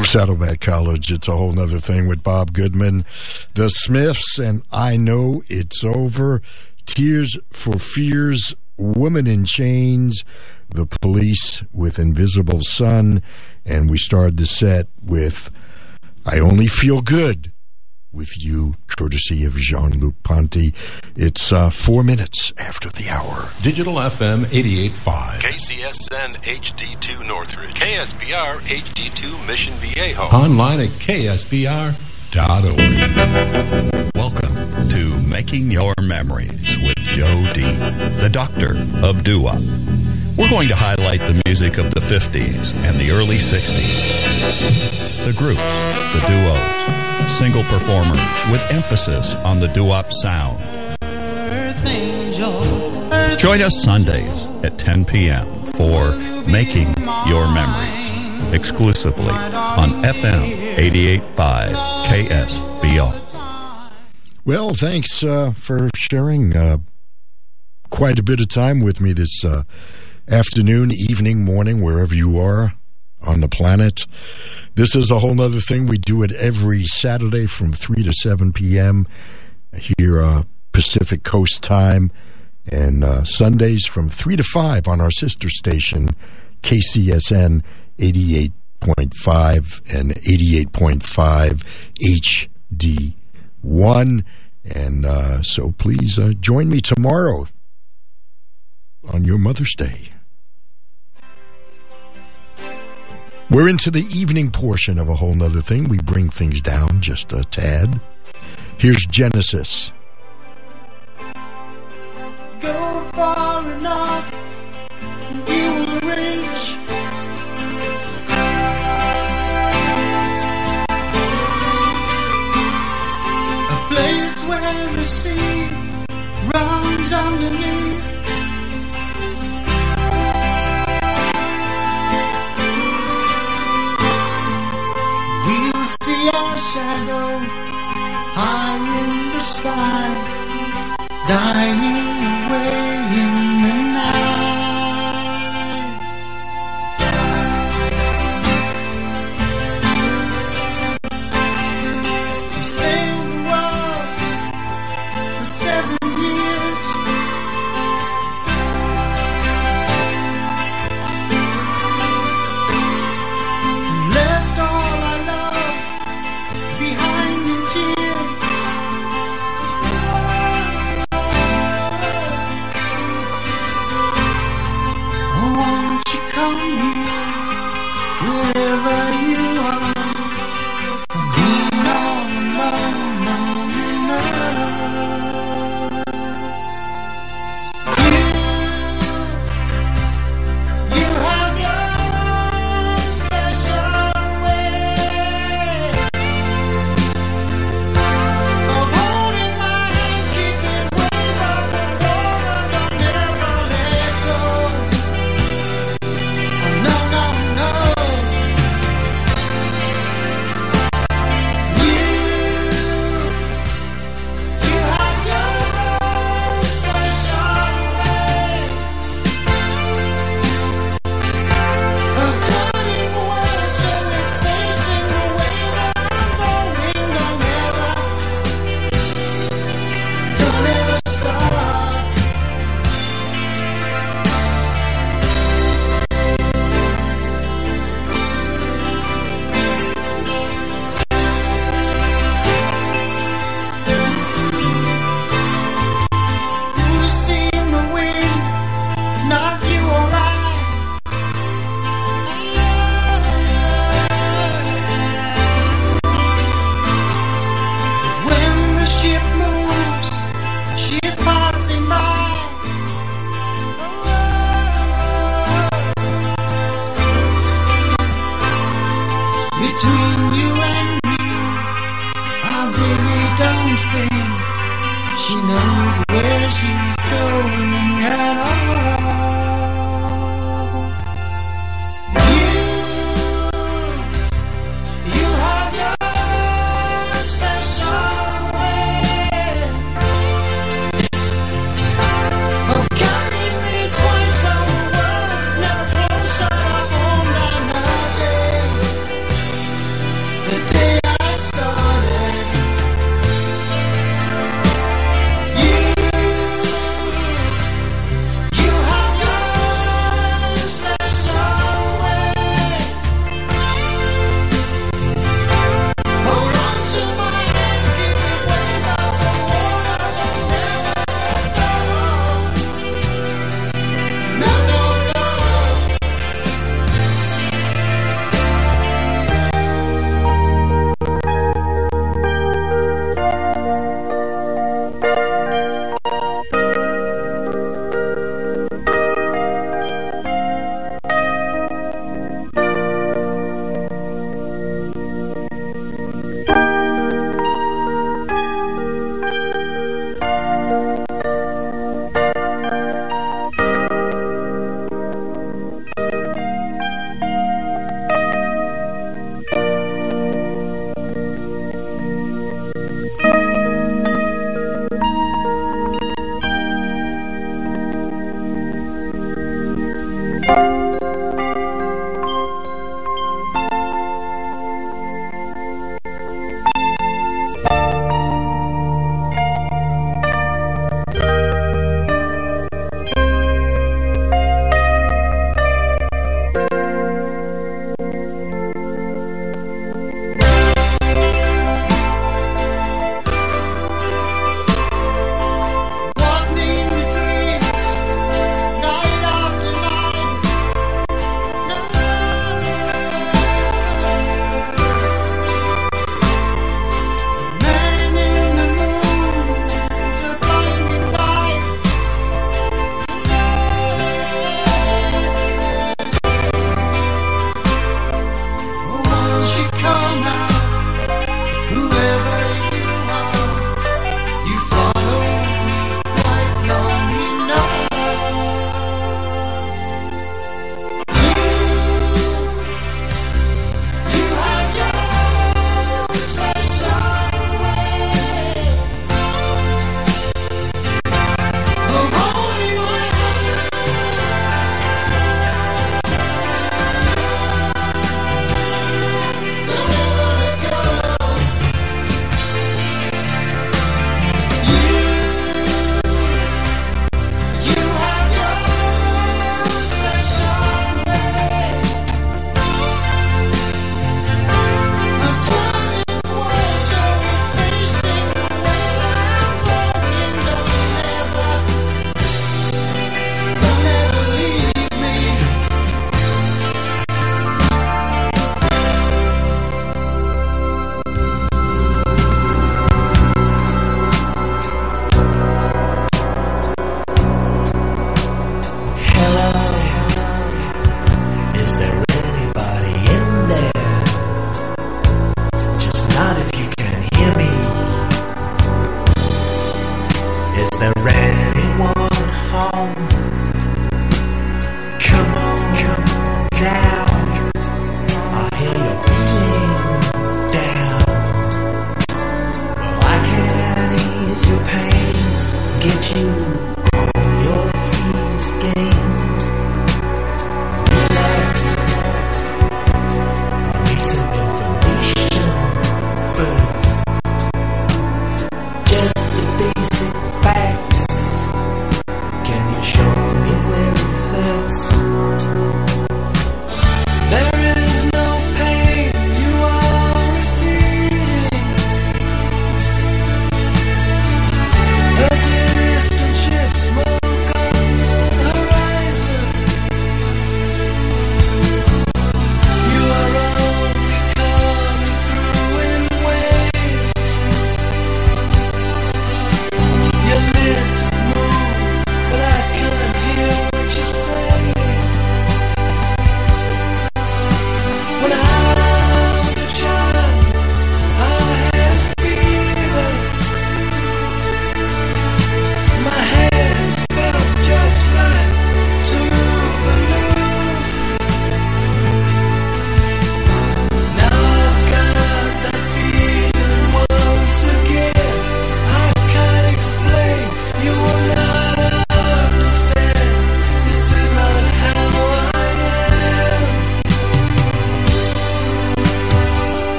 From Saddleback College, it's a whole other thing with Bob Goodman, the Smiths, and I know it's over. Tears for Fears, Woman in Chains, the Police with Invisible Sun, and we started the set with I Only Feel Good with You, courtesy of Jean Luc Ponty. It's uh, four minutes hour. Digital FM 88.5. KCSN HD2 Northridge. KSBR HD2 Mission Viejo. Online at ksbr.org. Welcome to Making Your Memories with Joe D, the doctor of doo-wop. We're going to highlight the music of the 50s and the early 60s. The groups, the duos, single performers with emphasis on the doo-wop sound. Join us Sundays at 10 p.m. for Making Your Memories, exclusively on FM 88.5 KSBR. Well, thanks uh, for sharing uh, quite a bit of time with me this uh, afternoon, evening, morning, wherever you are on the planet. This is a whole other thing. We do it every Saturday from 3 to 7 p.m. here, uh, Pacific Coast time, and uh, Sundays from 3 to 5 on our sister station, KCSN 88.5 and 88.5 HD1. And uh, so please uh, join me tomorrow on your Mother's Day. We're into the evening portion of a whole nother thing. We bring things down just a tad. Here's Genesis. Far enough, you will reach. A place where the sea runs underneath. We'll see our shadow high in the sky dying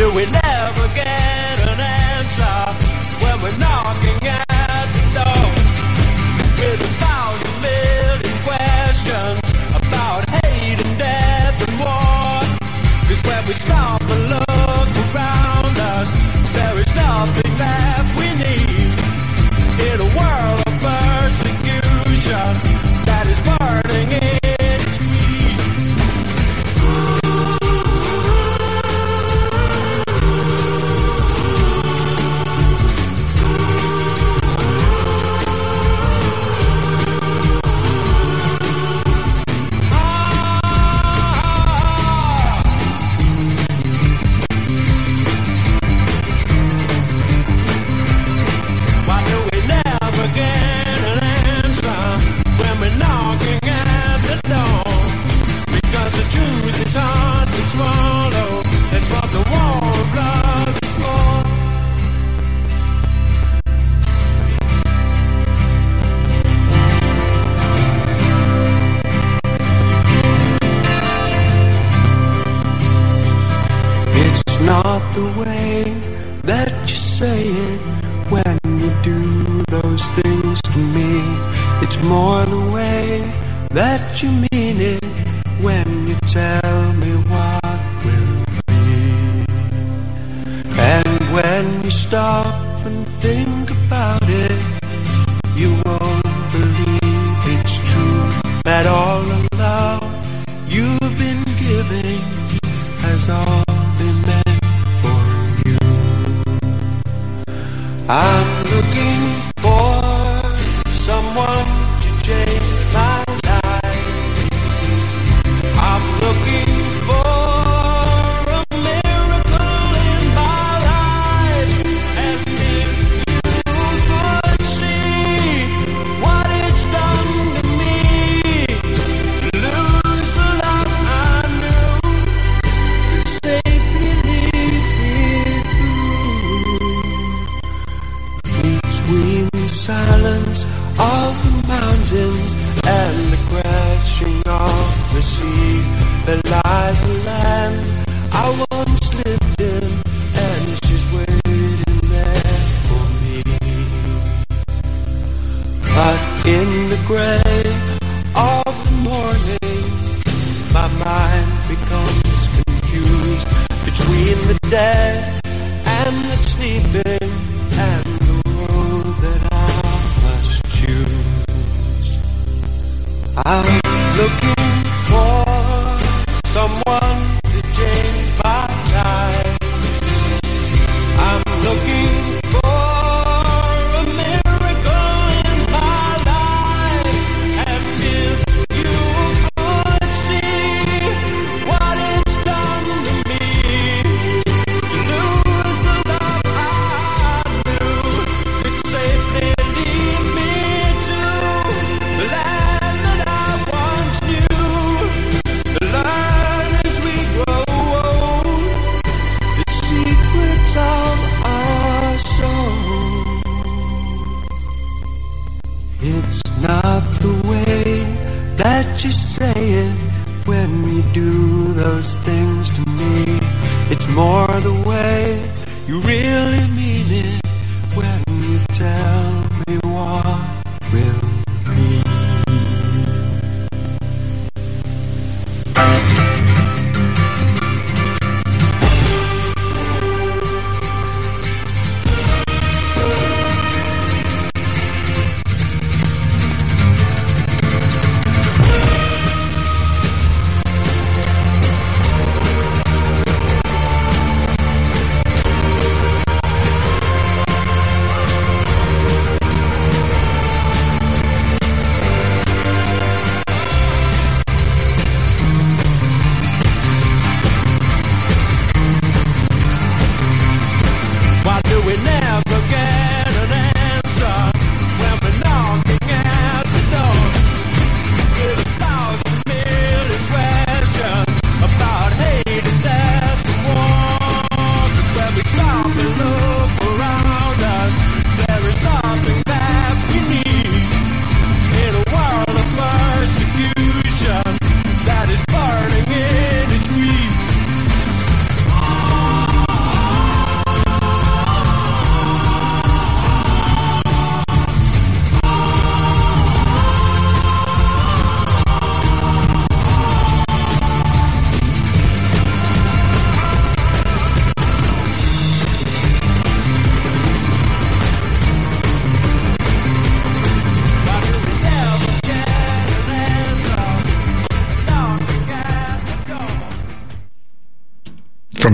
Why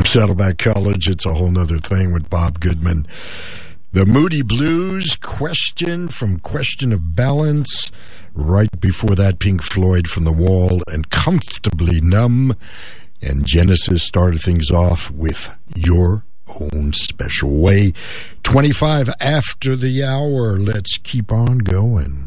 Saddleback College. It's a whole other thing with Bob Goodman. The Moody Blues question from Question of Balance. Right before that, Pink Floyd from The Wall and Comfortably Numb. And Genesis started things off with Your Own Special Way. 25 after the hour. Let's keep on going.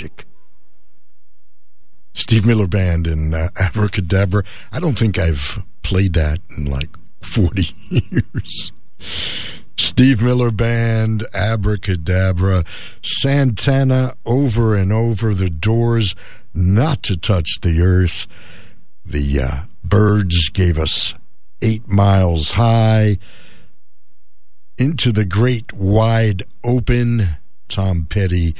Magic. Steve Miller Band and uh, Abracadabra. I don't think I've played that in like 40 years. Steve Miller Band, Abracadabra, Santana over and over, the doors not to touch the earth. The uh, Byrds gave us eight miles high into the great wide open. Tom Petty,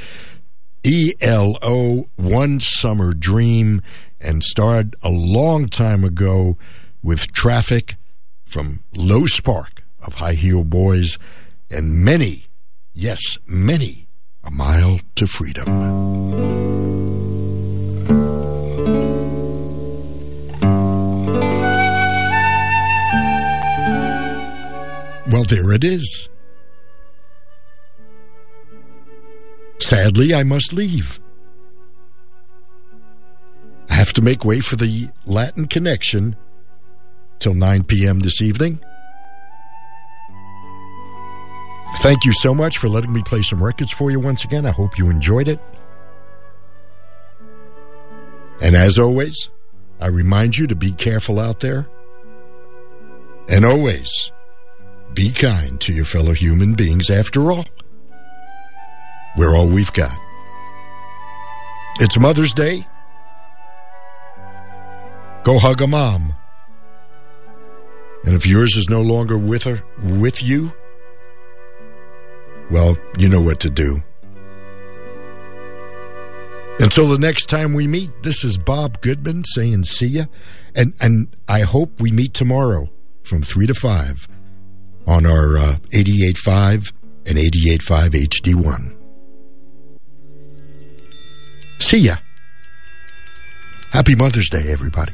ELO, One Summer Dream, and started a long time ago with traffic from Low Spark of High Heel Boys and many, yes, many, a mile to freedom. Well, there it is. Sadly, I must leave. I have to make way for the Latin Connection till 9 p.m. this evening. Thank you so much for letting me play some records for you once again. I hope you enjoyed it. And as always, I remind you to be careful out there. And always be kind to your fellow human beings. After all, we're all we've got. It's Mother's Day. Go hug a mom. And if yours is no longer with her, with you, well, you know what to do. Until the next time we meet, this is Bob Goodman saying see ya. And, and I hope we meet tomorrow from 3 to 5 on our uh, 88.5 and 88.5 HD1. See ya. Happy Mother's Day, everybody.